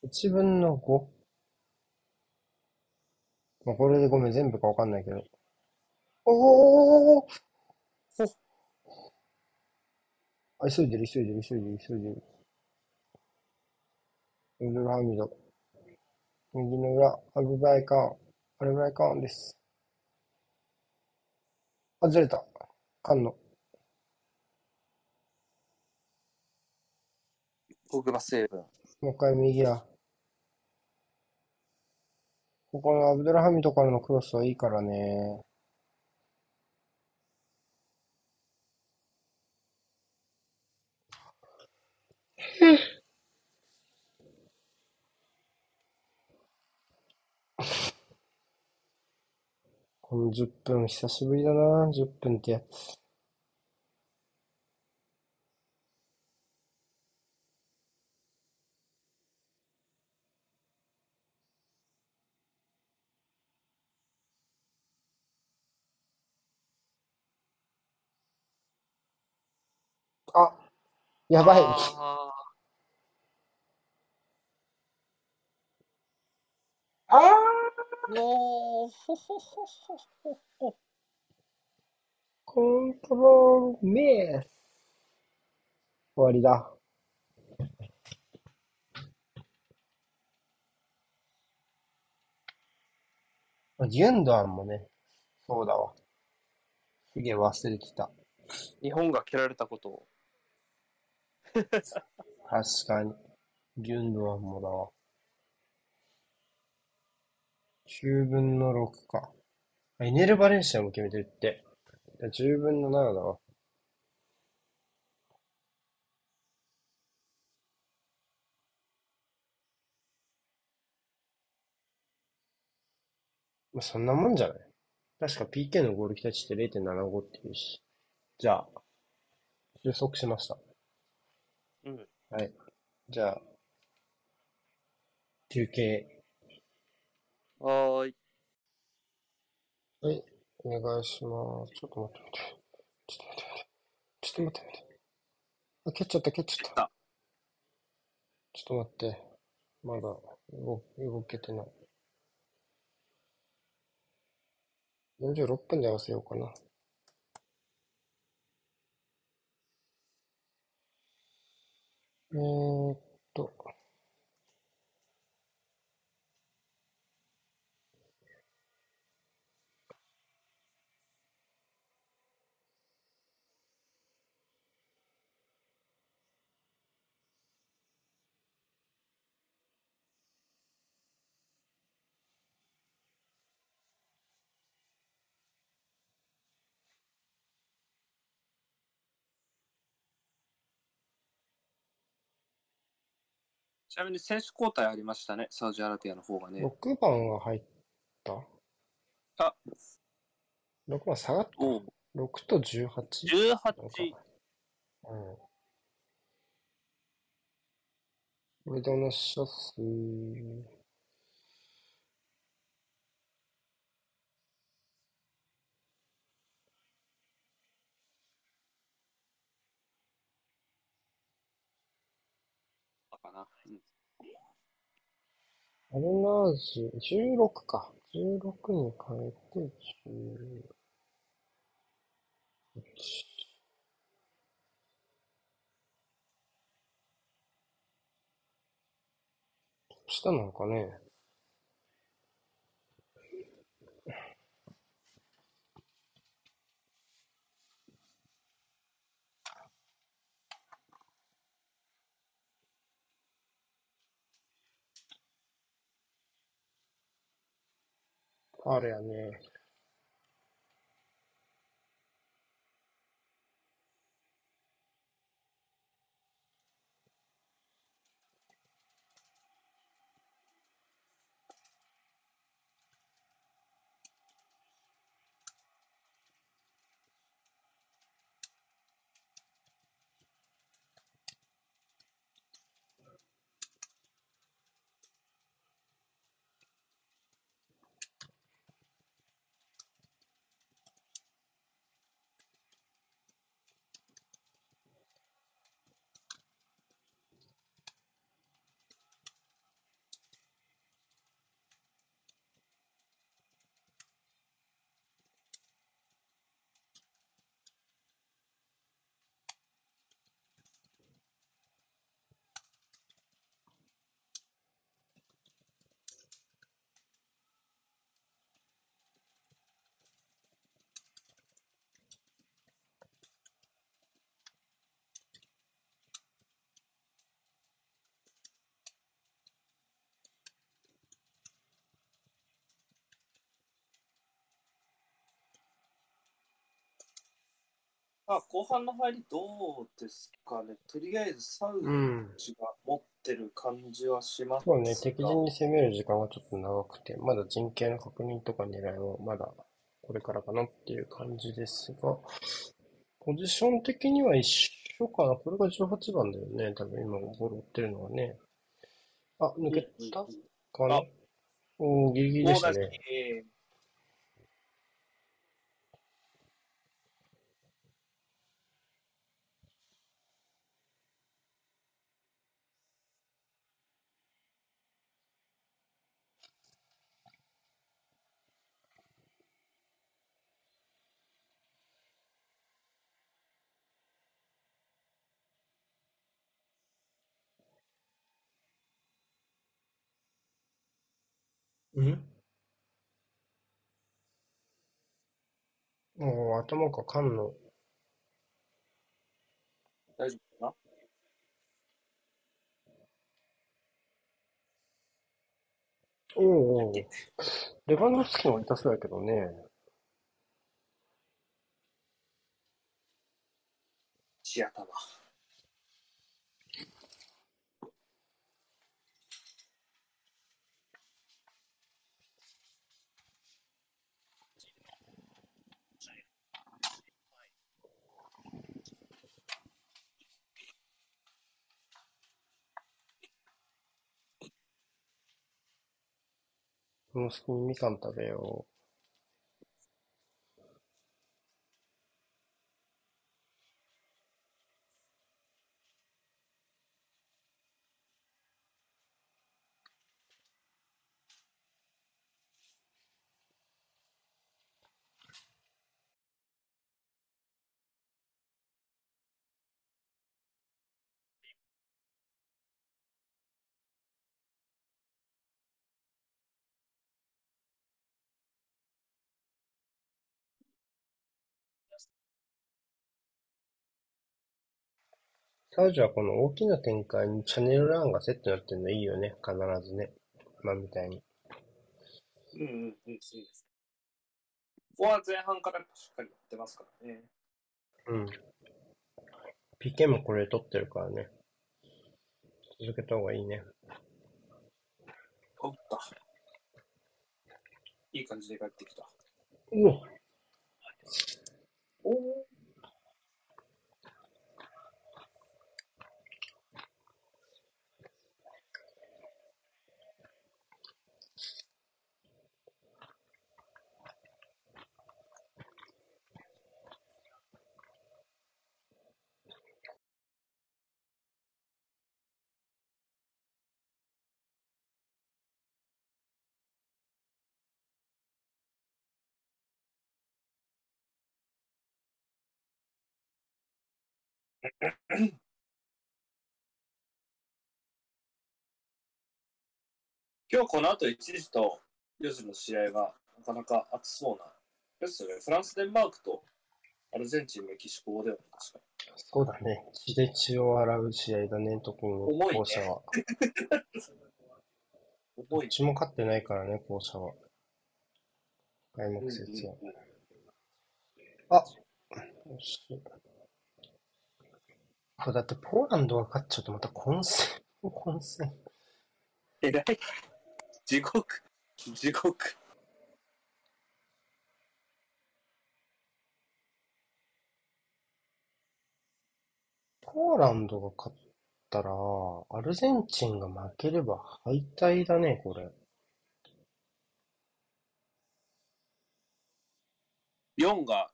1分の 5? まあ、これでごめん、全部かわかんないけど。おーあ、急いでる、急いでる、急いでる、急いでる。ウルハミド。右の裏、アルバイカーン。アルバイカーンです。あ、ずれた。カンノ。ポグバセーブン。もう一回右や。ここのアブドゥラハミドからのクロスはいいからね。この10分久しぶりだな、10分ってやつ。あ、やばい。ああー、もう、ほほほほほほ。コントロールミス。終わりだ。あギュンドアンもね、そうだわ。すげえ忘れてた。日本が蹴られたことを。確かに。ギュンドアンもだわ。10分の6か。あエネル・バレンシアも決めてるって。10分の7だわ。まあそんなもんじゃない？確か PK のゴール期待値って0.75っていうし。じゃあ、収束しました。うん。はい。じゃあ、休憩。はーい。はい、お願いします。ちょっと待って待って。ちょっと待って待って。ちょっと待って待って。あ、蹴っちゃった、蹴っちゃった。あちょっと待って。まだ動、動けてない。46分で合わせようかな。えーっと。ちなみに選手交代ありましたね、サウジアラビアの方がね。6番が入った？あ、6番下がった？おう ?6 と 18? 18なんか、うん。これで同じシャス。アルナージ、16か。16に変えて、11。下なのかねあれやね。あ、後半の入りどうですかね。とりあえずサウうん。ジが持ってる感じはしますそうね、が敵陣に攻める時間がちょっと長くて、まだ陣形の確認とか狙いはまだこれからかなっていう感じですが、ポジション的には一緒かな。これが18番だよね。多分今ボール追ってるのはね。あ、抜けたかなあおー、ギリギリでしたね。ん。おー、頭か、缶の。ー大丈夫か？おーおー、レバンドフスキの方が痛そうやけどね。シアターこの隙にみかん食べよう。サウジはこの大きな展開にチャンネルランがセットになってるのいいよね。必ずね。今みたいに。うんうんうん、いいですね。ここは前半からしっかりやってますからね。うん。PK もこれ取ってるからね。続けた方がいいね。おった。いい感じで帰ってきた。うおおお。今日この後1時と4時の試合がなかなか熱そうな。ですよね。フランス、デンマークとアルゼンチン、メキシコでは確かそうだね。血で血を洗う試合だね、特に重いね後者は。に。重いどっちも勝ってないからね、後者は。開幕節は。あよし。これだってポーランドが勝っちゃうとまた混戦、混戦。えらい。地獄。地獄。ポーランドが勝ったら、アルゼンチンが負ければ敗退だね、これ。4が、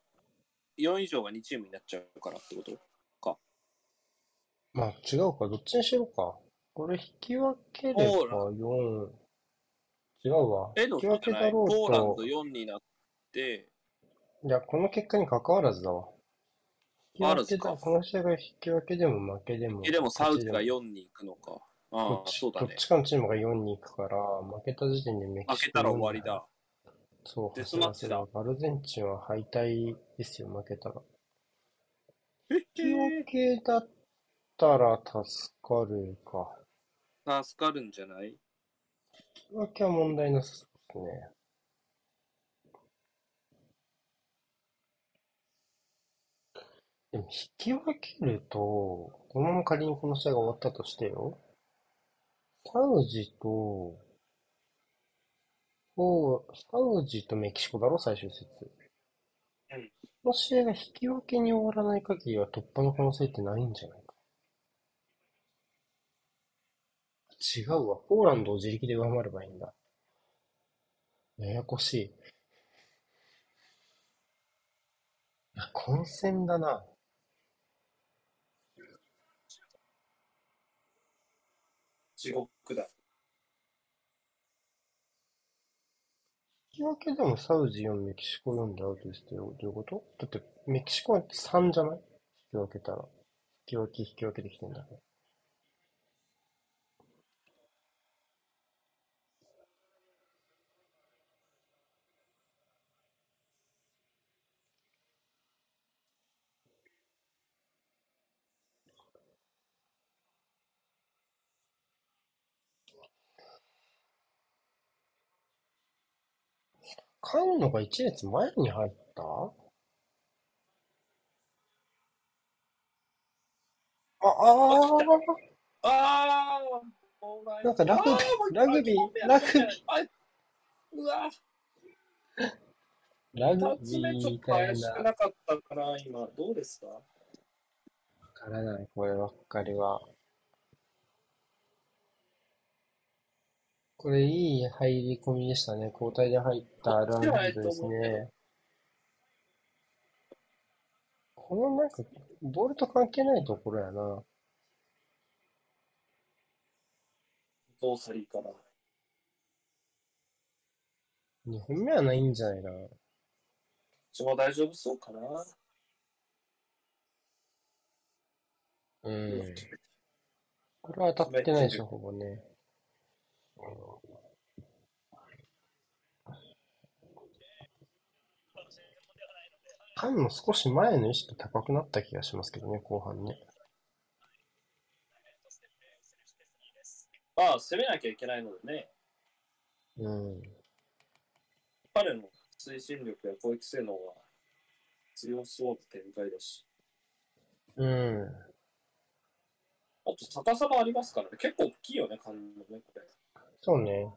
4以上が2チームになっちゃうからってことまあ違うか、どっちにしようか。これ引き分ければポーラ4、違うわ。えの引き分けだろうポーランドと、4になって、いや、この結果に関わらずだわ。引き分けだ、関わらずかこの試合が引き分けでも負けでも。えでもサウジが勝ちでも4に行くのか。ああ、どっちそうだねどっ。ちかのチームが4に行くから、負けた時点でメキシコ負けたら終わりだ。そう、デスマッチだ走らせるアルゼンチンは敗退ですよ、負けたら。え引き分けだったら助かるか。助かるんじゃない？引き分けは問題なさそうですね。でも引き分けると、このまま仮にこの試合が終わったとしてよ。サウジと、おサウジとメキシコだろ、最終節。うんこの試合が引き分けに終わらない限りは突破の可能性ってないんじゃないか。違うわ。ポーランドを自力で上回ればいいんだ。ややこしい。いや混戦だな。地獄だ。引き分けでもサウジ4、メキシコ4でアウトですってどういうこと？だってメキシコは3じゃない？引き分けたら。引き分け、引き分けできてんだから。菅野が一列前に入った？あ、ああ、ああなんかラグビーラグビーラグビー。うわ。ラグビー 目ちょっとみたい怪しな。なかったから、今。どうですか？からない、こればっかりは。これいい入り込みでしたね。交代で入ったアルアンヒードですね。このなんか、ボールと関係ないところやな。どうサリーから。2本目はないんじゃないかな。こっちも大丈夫そうかな。うん。これは当たってないでしょ、ほぼね。タイムも少し前の意識高くなった気がしますけどね、後半ね。まあ、攻めなきゃいけないのでね、うん。彼の推進力や攻撃性能は強そうな展開だし、うん。あと高さもありますからね、結構大きいよね、感のね、これ。そうね。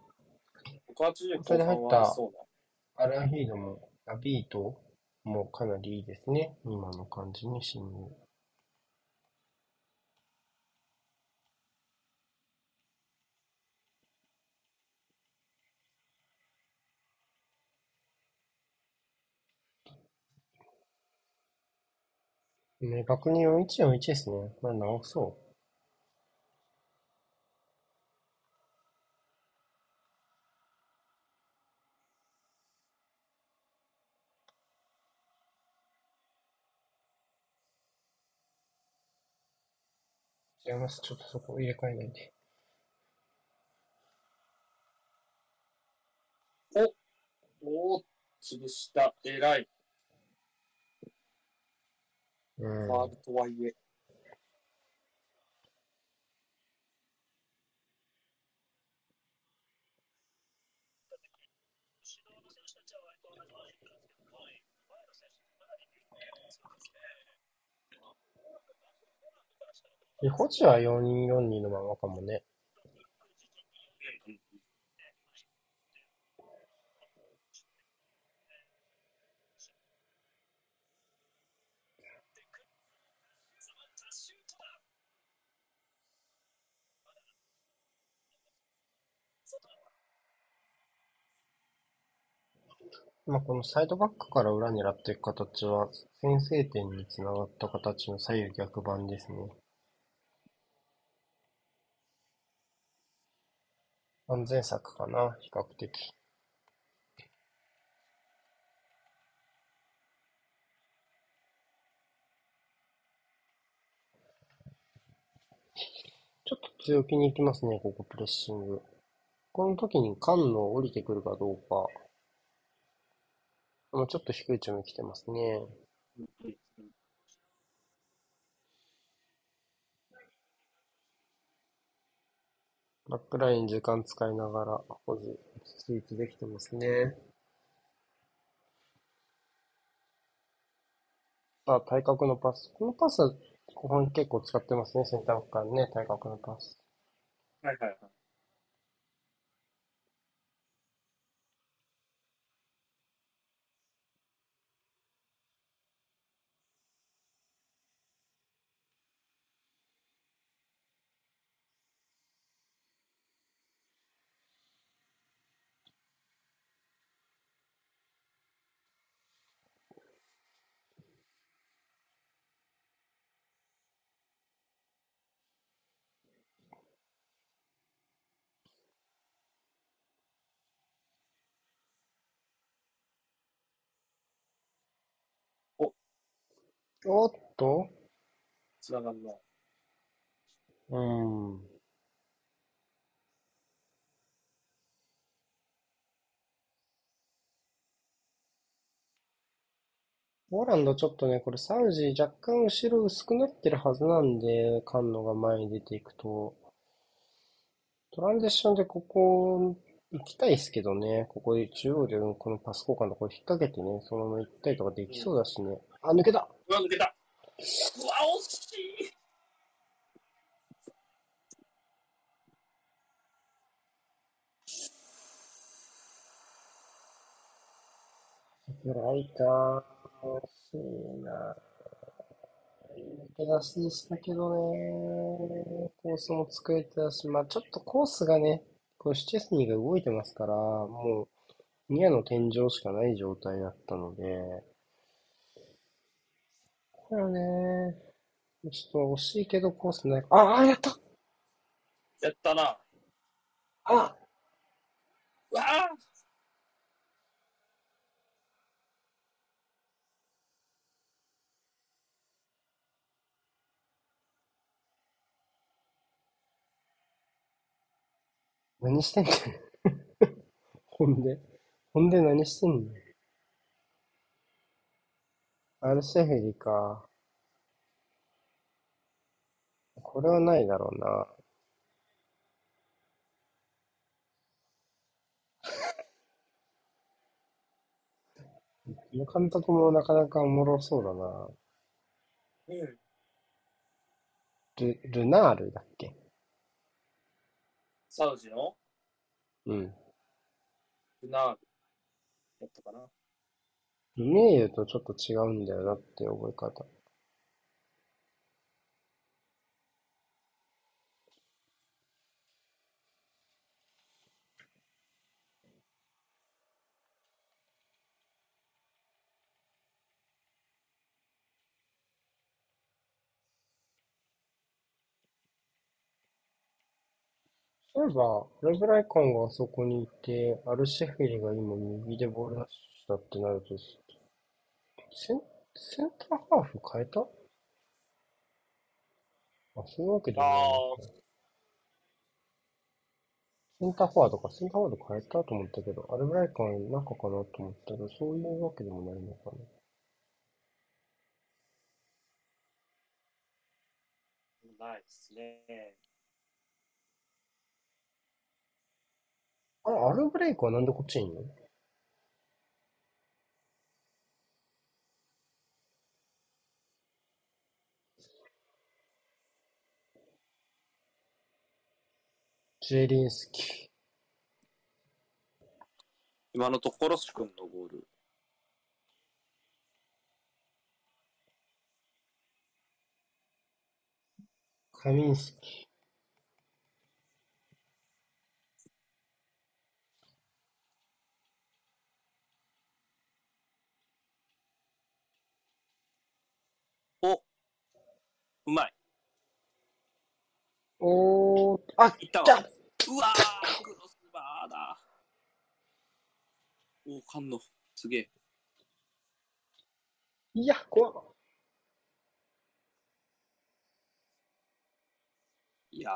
180それで入った後半はそうな。アランヒードも、アビートもかなりいいですね。今の感じに侵入。明確に4141ですね。これ直そう。ます。ちょっとそこ入れ替えないで。おー、潰した、偉い。うん。ファールとはいえ。でホチは442のままかもね。まあ、このサイドバックから裏狙っていく形は、先制点につながった形の左右逆版ですね。安全策かな、比較的。ちょっと強気に行きますね、ここプレッシング。この時に菅野降りてくるかどうか。もうちょっと低い位置も来てますね。バックライン時間使いながら保持、落ち着いてできてますね。あ、対角のパス。このパスは後半結構使ってますね、センターバックからね、対角のパス。はいはいはい。おっと？つながんな。うん。ポーランドちょっとね、これサウジ若干後ろ薄くなってるはずなんで、カンノが前に出ていくと。トランジッションでここ行きたいですけどね。ここで中央でこのパス交換のところ引っ掛けてね、そのまま行ったりとかできそうだしね。あ、抜けたうわ、抜けた。うわ、惜しい。ライター、惜しいな。抜け出しでしたけどね。コースも作れてたし、まあちょっとコースがね、これシュチェスニーが動いてますから、もう、ニアの天井しかない状態だったので、これはね、ちょっと惜しいけどコースない。あ、あ、やったやったな。あ、うわあ何してんねん。ほんで、ほんで何してんねん。アルシェフリか。これはないだろうな。こ の監督もなかなかおもろそうだな。うん。ル、ルナールだっけ？サウジの？うん。ルナールやったかな。ルメーユとちょっと違うんだよなって覚え方。そういえば、レブライカンがあそこにいて、アルシェフィリが今右でボール出したってなると、セン、センターハーフ変えた？あ、そういうわけでもないあのか。センターフォワードか、センターフォワード変えたと思ったけど、アルブライカン中かなと思ったけど、そういうわけでもないのかな。ないですね。あれ、アルブレイクはなんでこっちにいんの？ジェリンスキ今のところ、シ君のゴール。ー、カミンスキおうまい。ー。おー、あ、いったわ。うわークロスバーだ。おかんの。すげえ。いや、怖っ。いやー、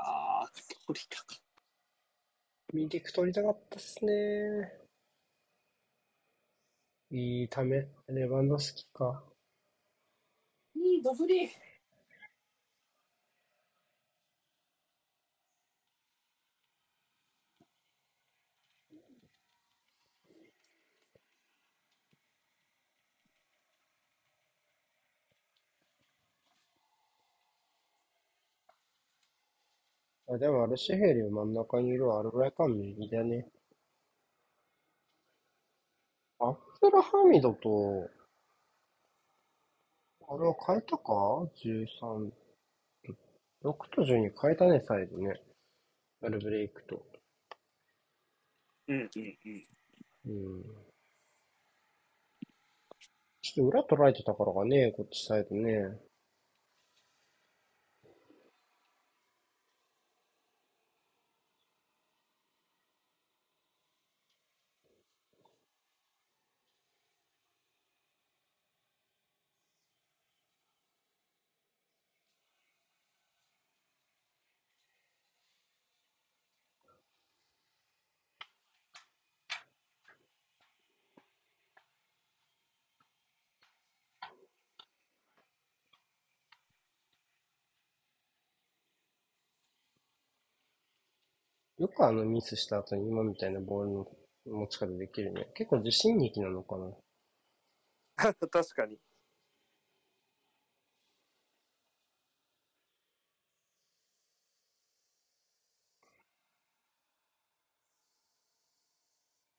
取りたかっミディク取りたかったっすね。いいため、レバンドフスキか。た。いい、ドフリー。あ、でもアルシェヘリ真ん中にいるアルブライカン右だね。アブデラハミドと、あれは変えたか ?13。6と12変えたね、サイドね。アルブレイクと。うんうんうん。うん。ちょっと裏取られてたからかね、こっちサイドね。よくあのミスした後に今みたいなボールの持ち方できるね。結構自信力なのかな。確かに。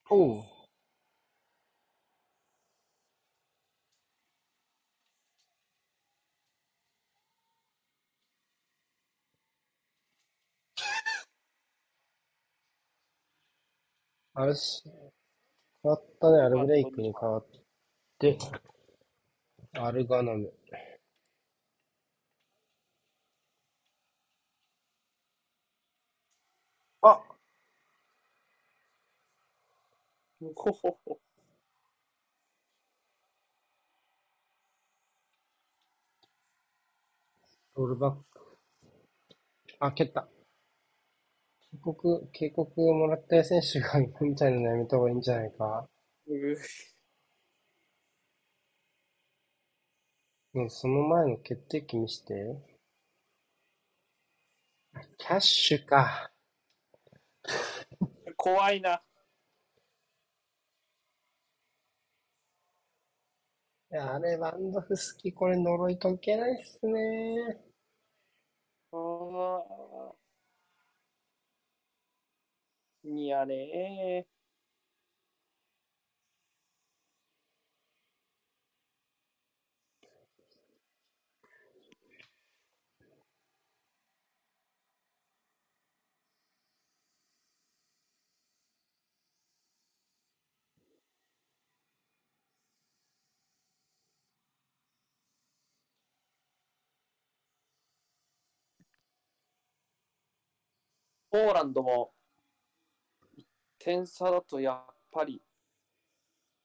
おう。あれし、変わったね。アルブレイクに変わって、アルガナム。あほほほ。ロールバック。あ、蹴った。警告、警告をもらった選手が今みたいなのやめた方がいいんじゃないか？うん、その前の決定機見して。あキャッシュか。怖いな。いや、あれ、ワンドフスキ、これ呪い解けないっすね。ああ。にやねポーランドも点差だとやっぱり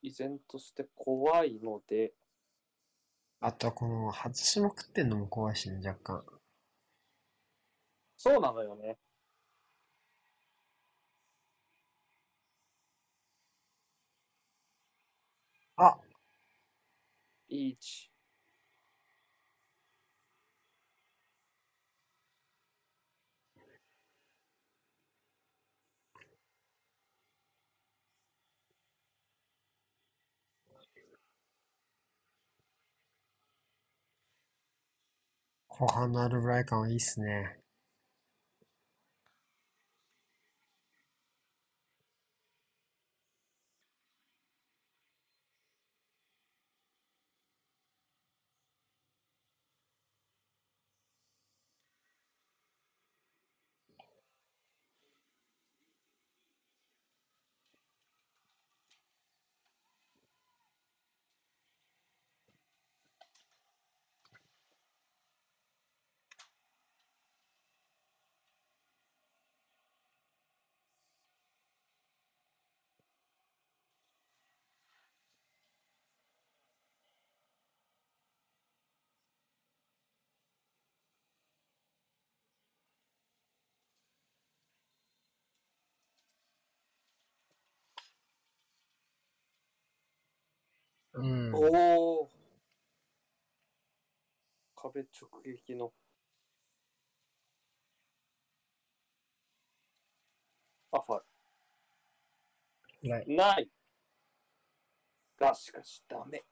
依然として怖いので、あとはこの、外しまくってんのも怖いしね、若干。そうなのよね。あいい位置。後半のアルブライ感はいいっすね。うん。おお。壁直撃の。あ、ファウない。ル。ない。が、しかしダメ。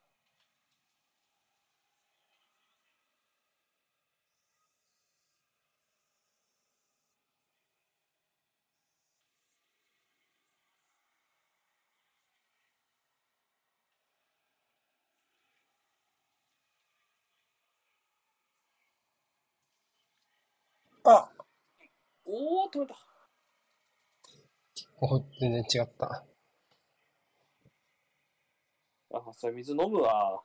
あおお、止めた。お、全然違った。あ、それ水飲むわ。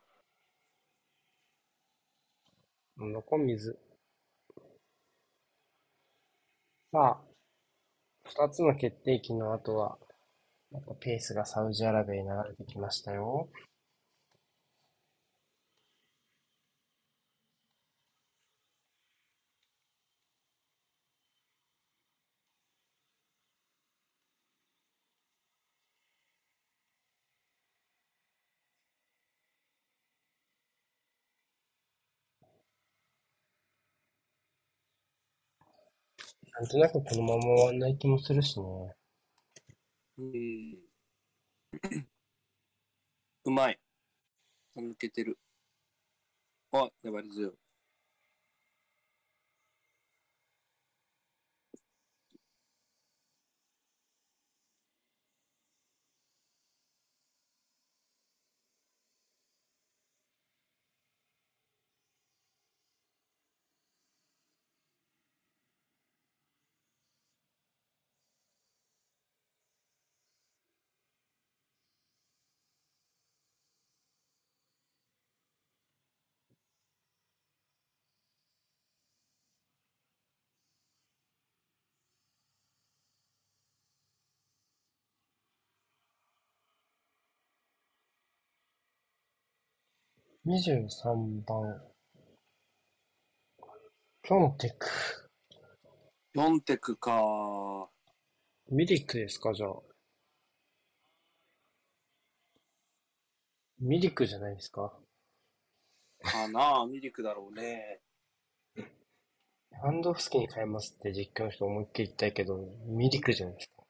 残水。さあ、二つの決定機の後は、ペースがサウジアラビアに流れてきましたよ。なんとなくこのまま終わんない気もするしね。うん。うまい。抜けてる。あ、粘り強い。23番、ピョンテク。ヨンテクか。ミリクですか、じゃあ。ミリクじゃないですか。かなミリクだろうね。ハンドフスキに変えますって実況の人思いっきり言ったけど、ミリクじゃないですか。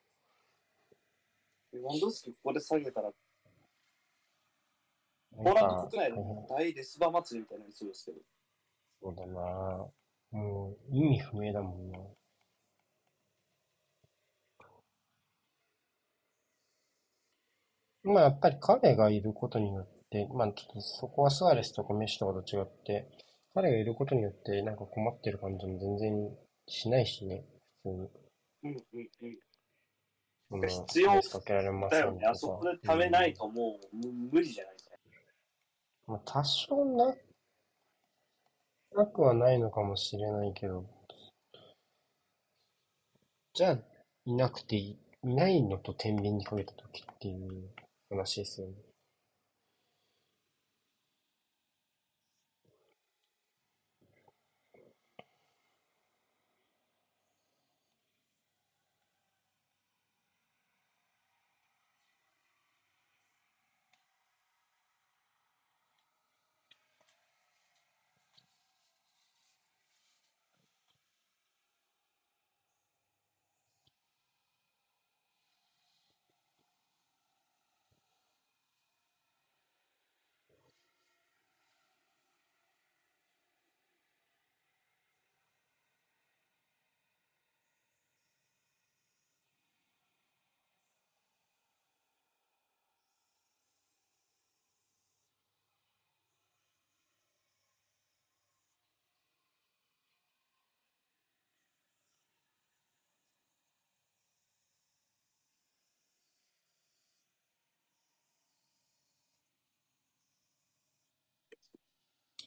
レバンドフスキここで下げたら、ポーランド国内で大変大レスバ祭りみたいになりそうですけど。そうだなもう意味不明だもんな。まあやっぱり彼がいることによって、まあちょっとそこはスアレスとかメッシとかと違って、彼がいることによってなんか困ってる感じも全然しないしね、普通に。うんうんうん。必要だよね。あそこで食べないともうむ無理じゃない？まあ、多少な、なくはないのかもしれないけど、じゃあ、いなくていい、いないのと天秤にかけた時っていう話ですよね。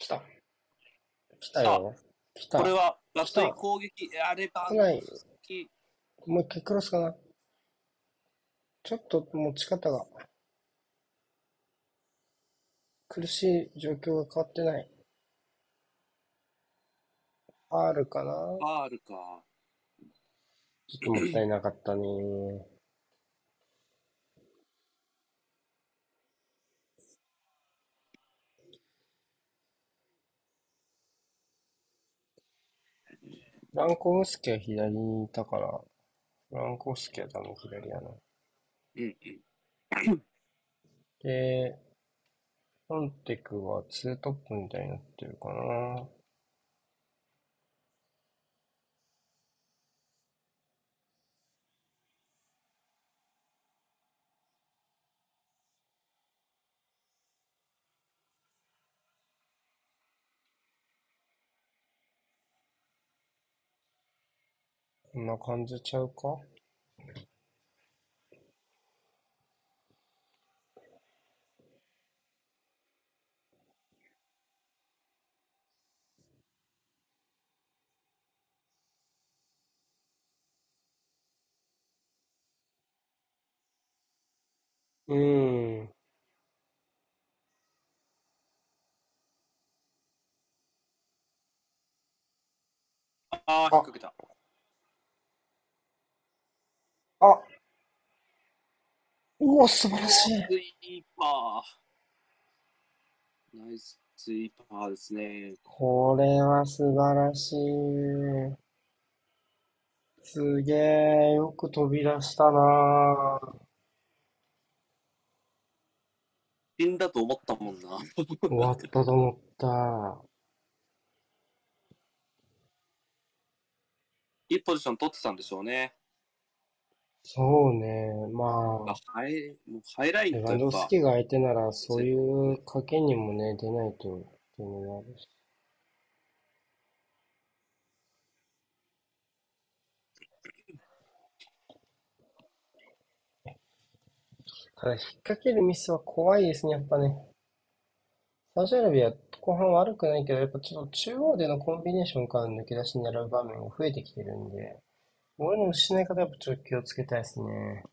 来た。来たよ。来た。これは、ラ来たットイ攻撃、あれば、来ない。もう一回クロスかな。ちょっと持ち方が苦しい状況が変わってない。あるかなファールか。ちょっともったいなかったね。フランコフスキは左にいたから、フランコフスキは多分左やな。うんうん。で、フォンテクはツートップみたいになってるかな。こんな感じちゃうか？うーん。ああ、引っ掛けた。あうお、素晴らしい。スイーパー。ナイススイーパーですね。これは素晴らしい。すげえ、よく飛び出したな死んだと思ったもんな。終わったと思った。いいポジション取ってたんでしょうね。そうね、まああ、ハイもうハイライレバントやっぱドフスキが相手なら、そういう賭けにもね、出ないとっていうのがあるし。ただ、引っ掛けるミスは怖いですね、やっぱね。サウジアラビア、後半悪くないけど、やっぱちょっと中央でのコンビネーションから抜け出しに狙う場面が増えてきてるんで、俺の失い方やっぱちょっと気をつけたいですね。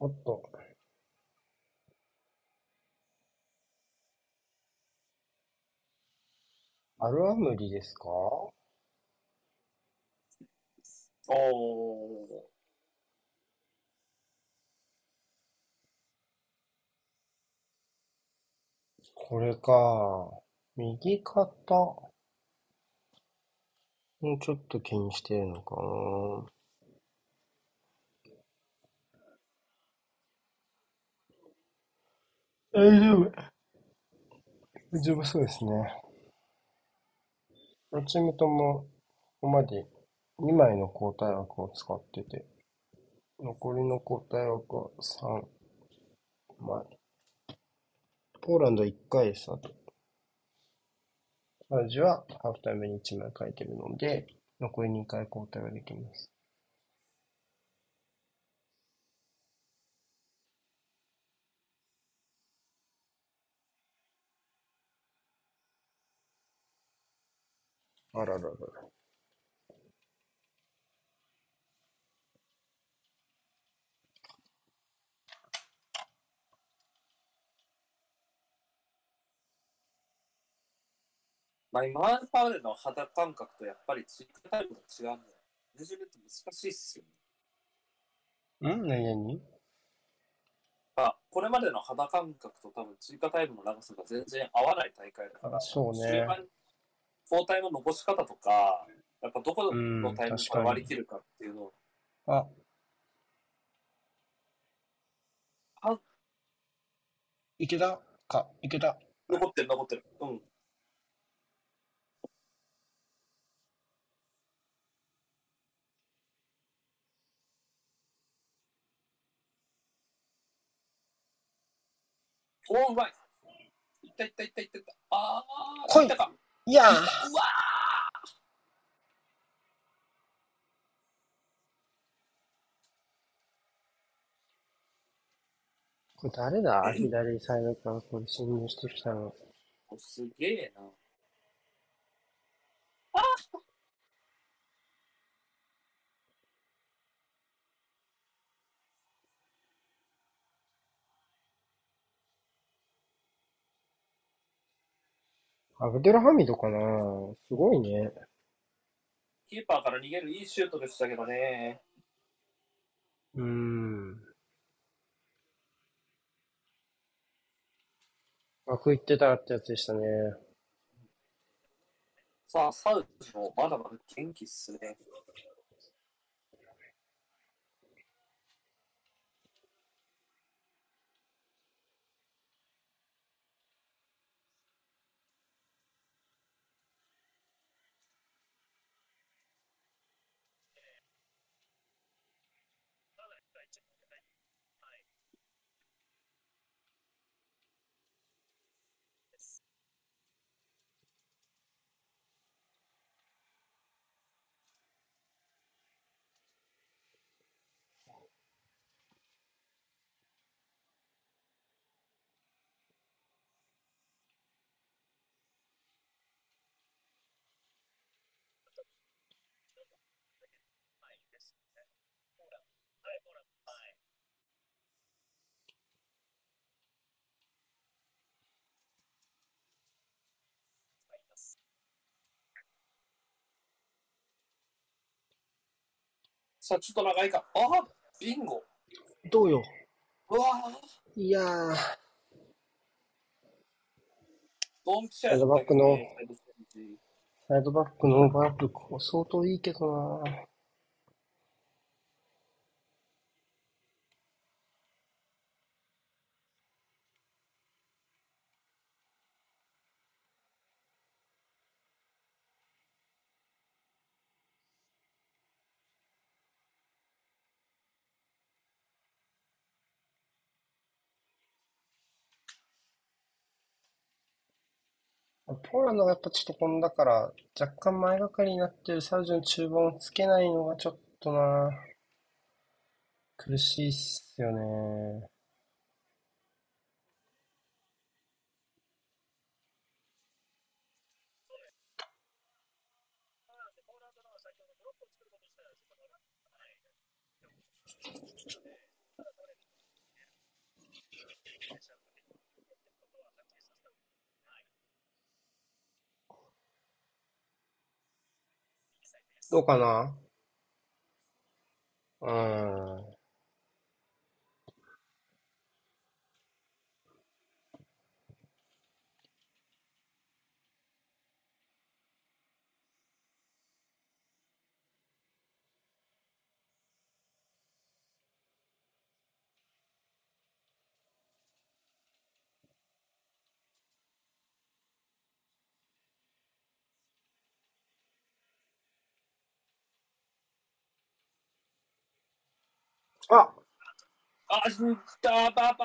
おっと。アルアムリですか？おー。これか。右肩。もうちょっと気にしてるのかな。大丈夫。大丈夫そうですね。両チームとも、ここまで2枚の交代枠を使ってて、残りの交代枠は3枚。ポーランド1回です、あと。サウジはハーフタイムに1枚書いてるので、残り2回交代ができます。あらららら。まあ、今までの肌感覚とやっぱり追加タイプが違うんだよ。マネジメント難しいっすよね。ん？何何？まあ、これまでの肌感覚と多分追加タイムの長さが全然合わない大会だから、そうね終盤交代の残し方とか、やっぱどこうんのタイミング確かにで割り切るかっていうのを、あ。あ池田か、池田。残ってる残ってる。うん。おー、うまい。いったいったいったいったいった。あー、来いたか。いやーうわこれ誰だ？左サイドからこれ侵入してきたの。ーすげえな。アブデルハミドかなすごいね。キーパーから逃げるいいシュートでしたけどね。うーん。枠行ってたってやつでしたね。さあ、サウジもまだまだ元気っすね。さあ、ちょっと長いか。ああ、ビンゴ。どうよ。うわーいやー。ドンピシャサイドバックのサイドバックのバップ、こう相当いいけどなポーランドがやっぱちょっとこんだから、若干前がかりになってるサウジの中盤をつけないのがちょっとな苦しいっすよね。どうかな？うん。ああ、死んだ、パパ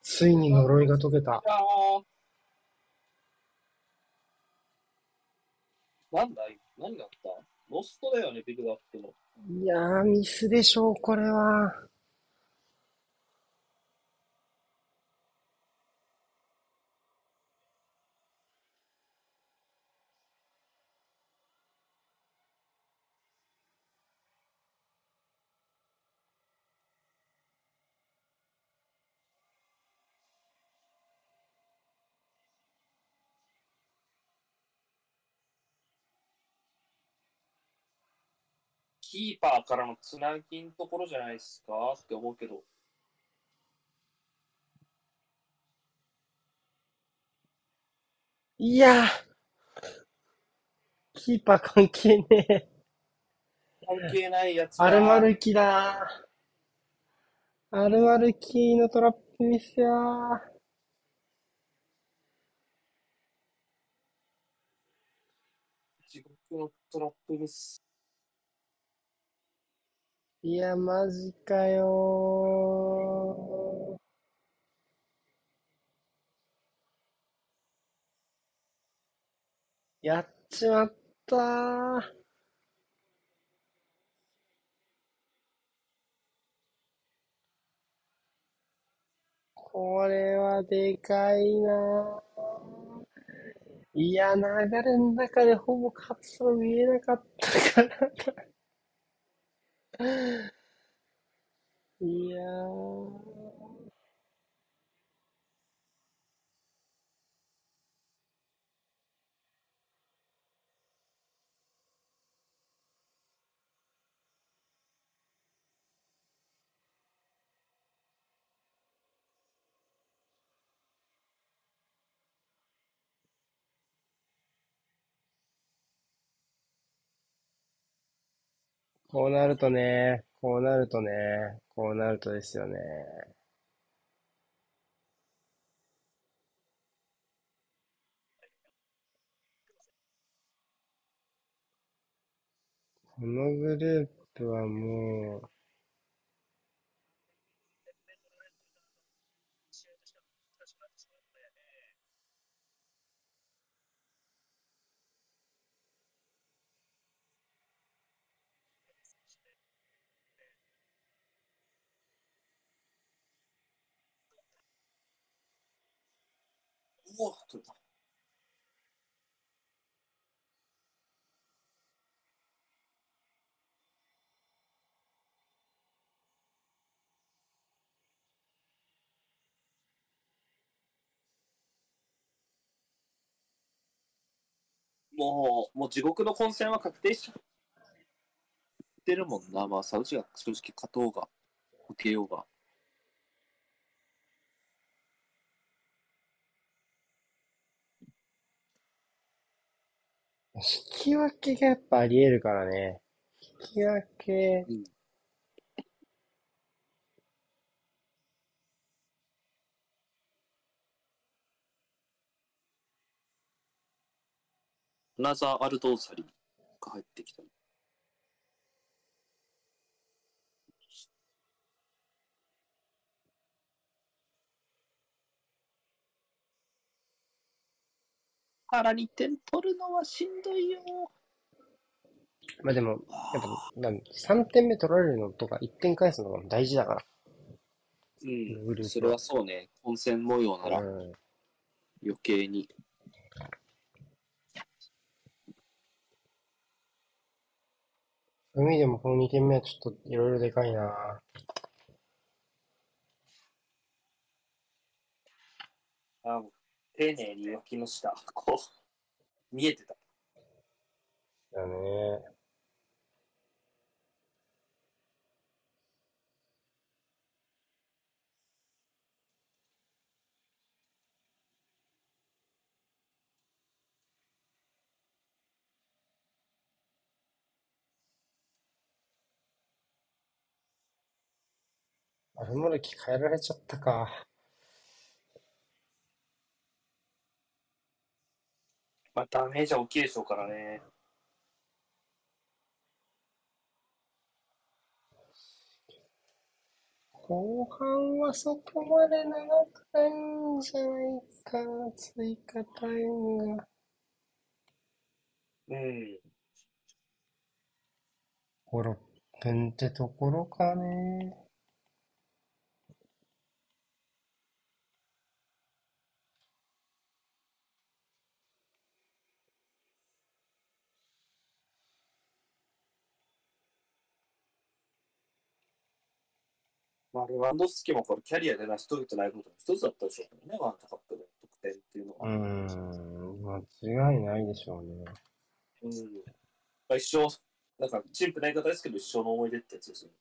ついに呪いが解けた。なんだい何があったロストだよね、ビッグバックの。いやー、ミスでしょう、これは。キーパーからのつなぎんところじゃないですか？って思うけど。いやー、キーパー関係ねえ。関係ないやつがアルマルキだー。アルマルキのトラップミスやー。地獄のトラップミス。いや、マジかよー。やっちまったー。これはでかいなー。いや、流れの中でほぼ勝つの見えなかったから。いやー。こうなるとね、こうなるとね、こうなるとですよね。このグループはもう、うわ、取れた。もう、もう地獄の混戦は確定しちゃってるもんな。まあ、サウジが正直勝とうが、受けようが。引き分けがやっぱありえるからね。引き分け、うんナザー・アルドーサリが入ってきた。から2点取るのはしんどいよ。まあでも、やっぱ、なん3点目取られるのとか1点返すのが大事だから。うん、それはそうね。混戦模様ならうん。余計に。そういう意味でもこの2点目はちょっといろいろでかいなあ丁寧に脇の下、こう、見えてた。だね。アルモルキ変えられちゃったか。まあ、ダメージは大きいでしょうからね。後半はそこまで長くないんじゃないかな、追加タイムが。うん。5、6分ってところかね。まあ、レワンドフスキもこれキャリアで成し遂げてないことの一つだったでしょうけどね、ワールドカップで得点っていうのうは。ーん、間違いないでしょうね。うん。まあ、一生、なんか、チンプな言い方ですけど、一生の思い出ってやつですよね。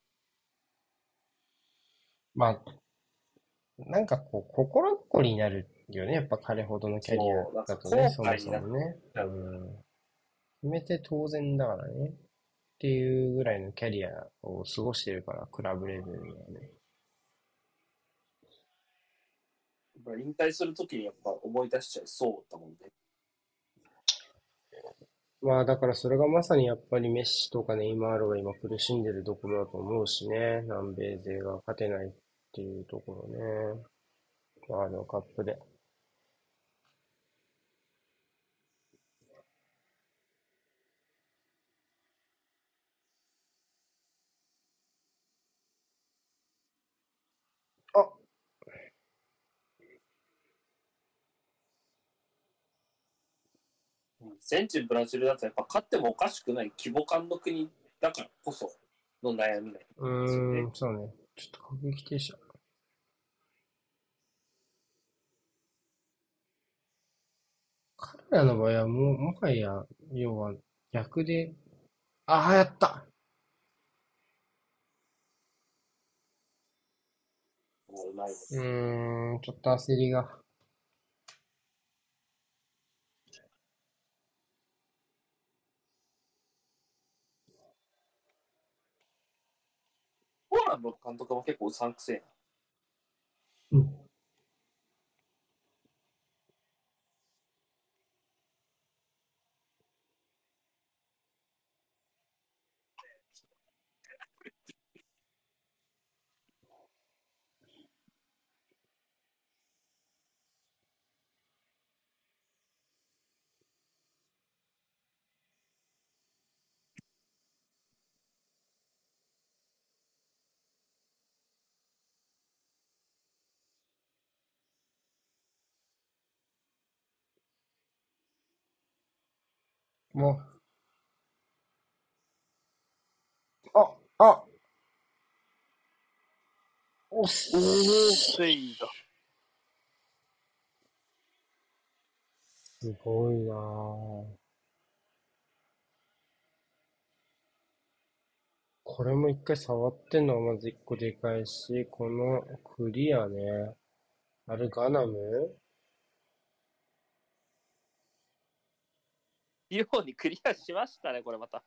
まあ、なんかこう、心残りになるよね。やっぱ彼ほどのキャリアだとね、そもそもね。ううん。決めて当然だからね。っていうぐらいのキャリアを過ごしてるから、クラブレベルにはね。やっぱ引退するときにやっぱ思い出しちゃいそうだもんね。まあだからそれがまさにやっぱりメッシとかネイマールが今苦しんでるところだと思うしね。南米勢が勝てないっていうところね。ワールドカップで。あ、うんセンチブラジルだとやっぱ勝ってもおかしくない規模感の国だからこその悩みだようーん、そうね。ちょっと過激停車。彼らの場合はもう、もはや、要は逆で、ああ、やったもううまいです。うーん、ちょっと焦りが。ポーランドの監督も結構うさんくせえうん。もう。あ、あおっす。セイだ。すごいなぁ。これも一回触ってんのはまず一個でかいし、このクリアね。あれガナム？ようにクリアしましたね、これまた。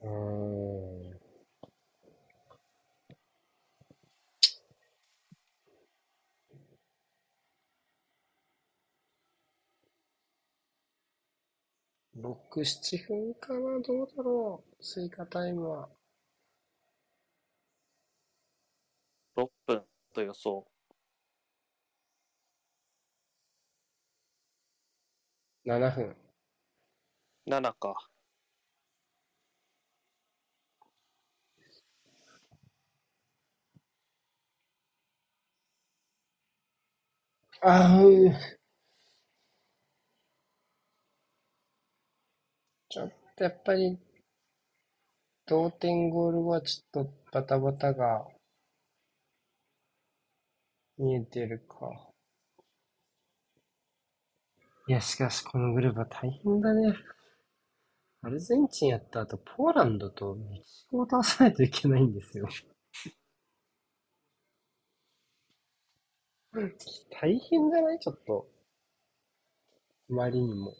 うーん。6、7分かなどうだろう追加タイムは。6分と予想。7分。7か。あうちょっとやっぱり、同点ゴールはちょっとバタバタが見えてるか。いや、しかしこのグループは大変だね。アルゼンチンやった後、ポーランドとメキシコを倒さないといけないんですよ。大変じゃない？ちょっと。あまりにも。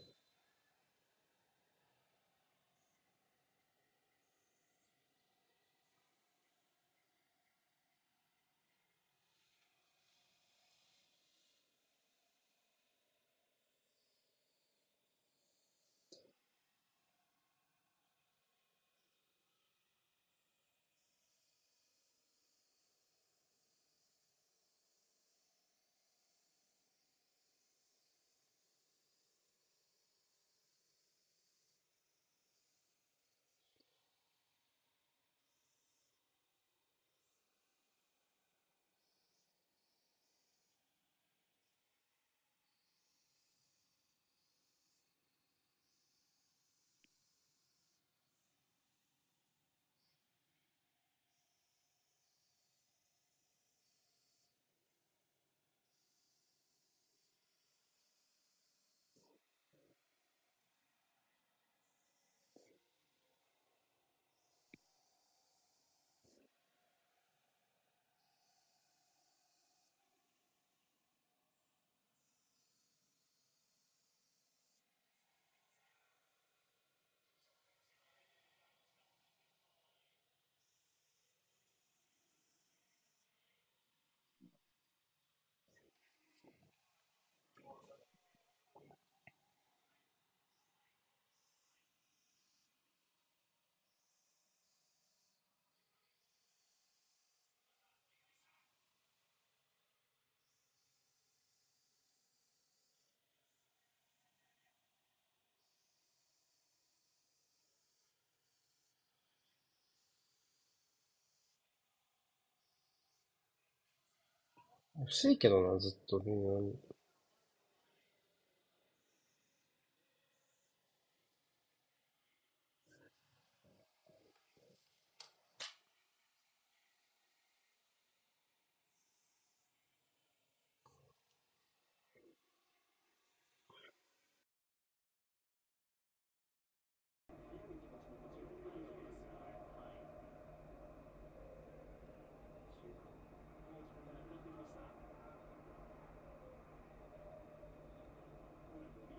欲しいけどな、ずっと微妙に。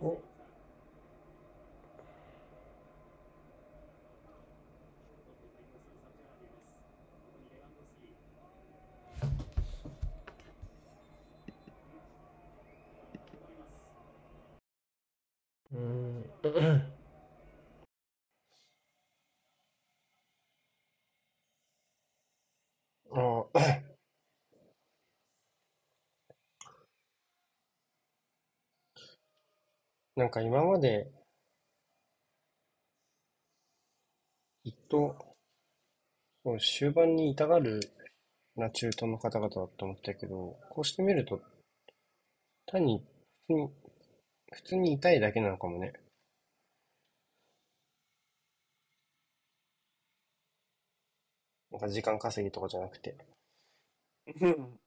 おうーん。あなんか今まで、きっと、そう終盤に痛がるな中東の方々だと思ったけど、こうしてみると、単に、普通に痛いだけなのかもね。なんか時間稼ぎとかじゃなくて。うん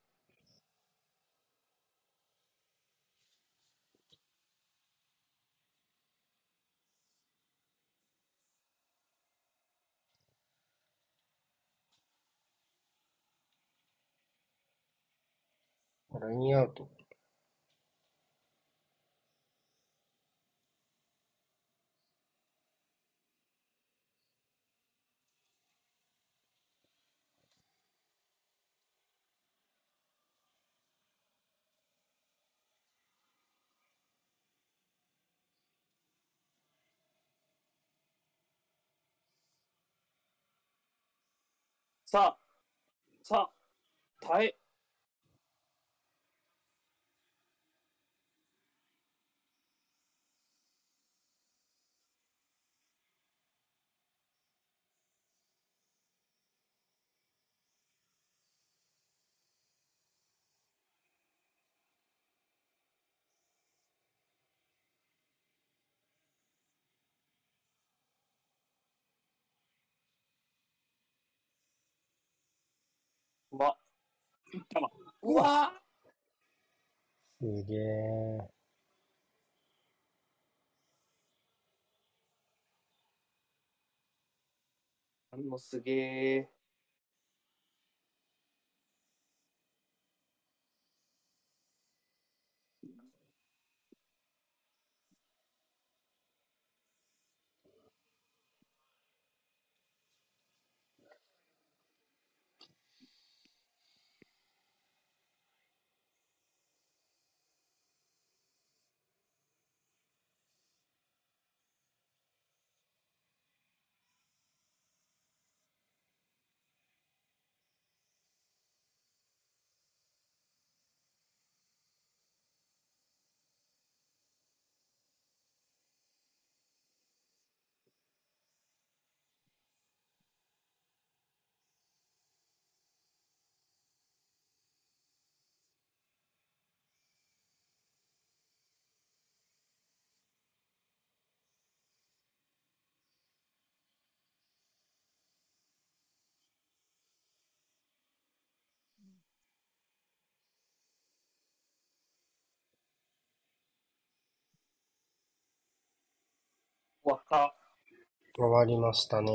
ラインアウト。さあ、さあ、耐え。た。うわすげえ。あのすげえ。終わった。終わりましたね。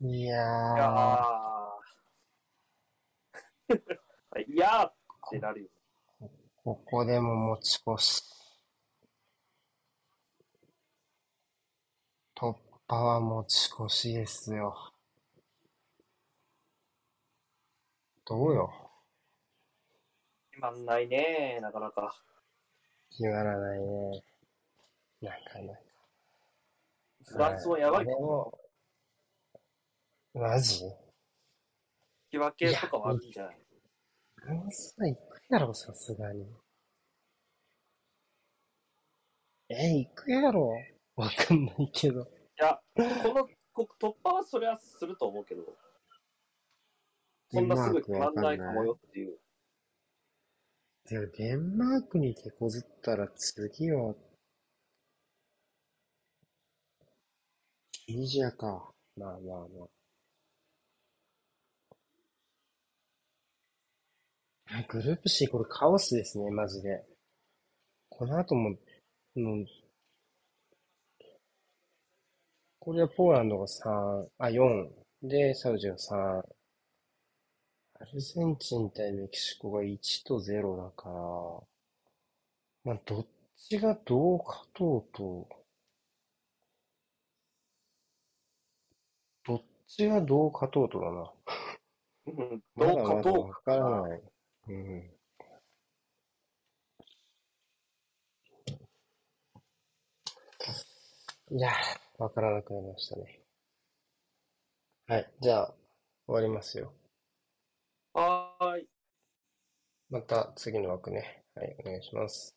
いやいやー、ー。いやーってなるよ。ここでも持ち越し。突破は持ち越しですよ。どうよ。決まんないねなかなか。決まらないね。なかなか。フランスもやばいで。も、マジ？引き分けとかもあるんじゃない？フランスは行くやろ、さすがに。え、行くやろわかんないけど。いや、このこ突破はそれはすると思うけど、そんなすぐ決まんないかもよっていう。でもデンマークに手こずったら次は、チュニジアか。まあまあまあ。グループ C これカオスですね、マジで。この後も、うん、これはポーランドが3、あ、4。で、サウジが3。アルゼンチン対メキシコが1と0だから、まあ、どっちがどう勝とうと、どっちがどう勝とうとだな。うんまどうかどうか。からない。うん。いやー、わからなくなりましたね。はい、じゃあ、終わりますよ。はーい。また次の枠ね。はい、お願いします。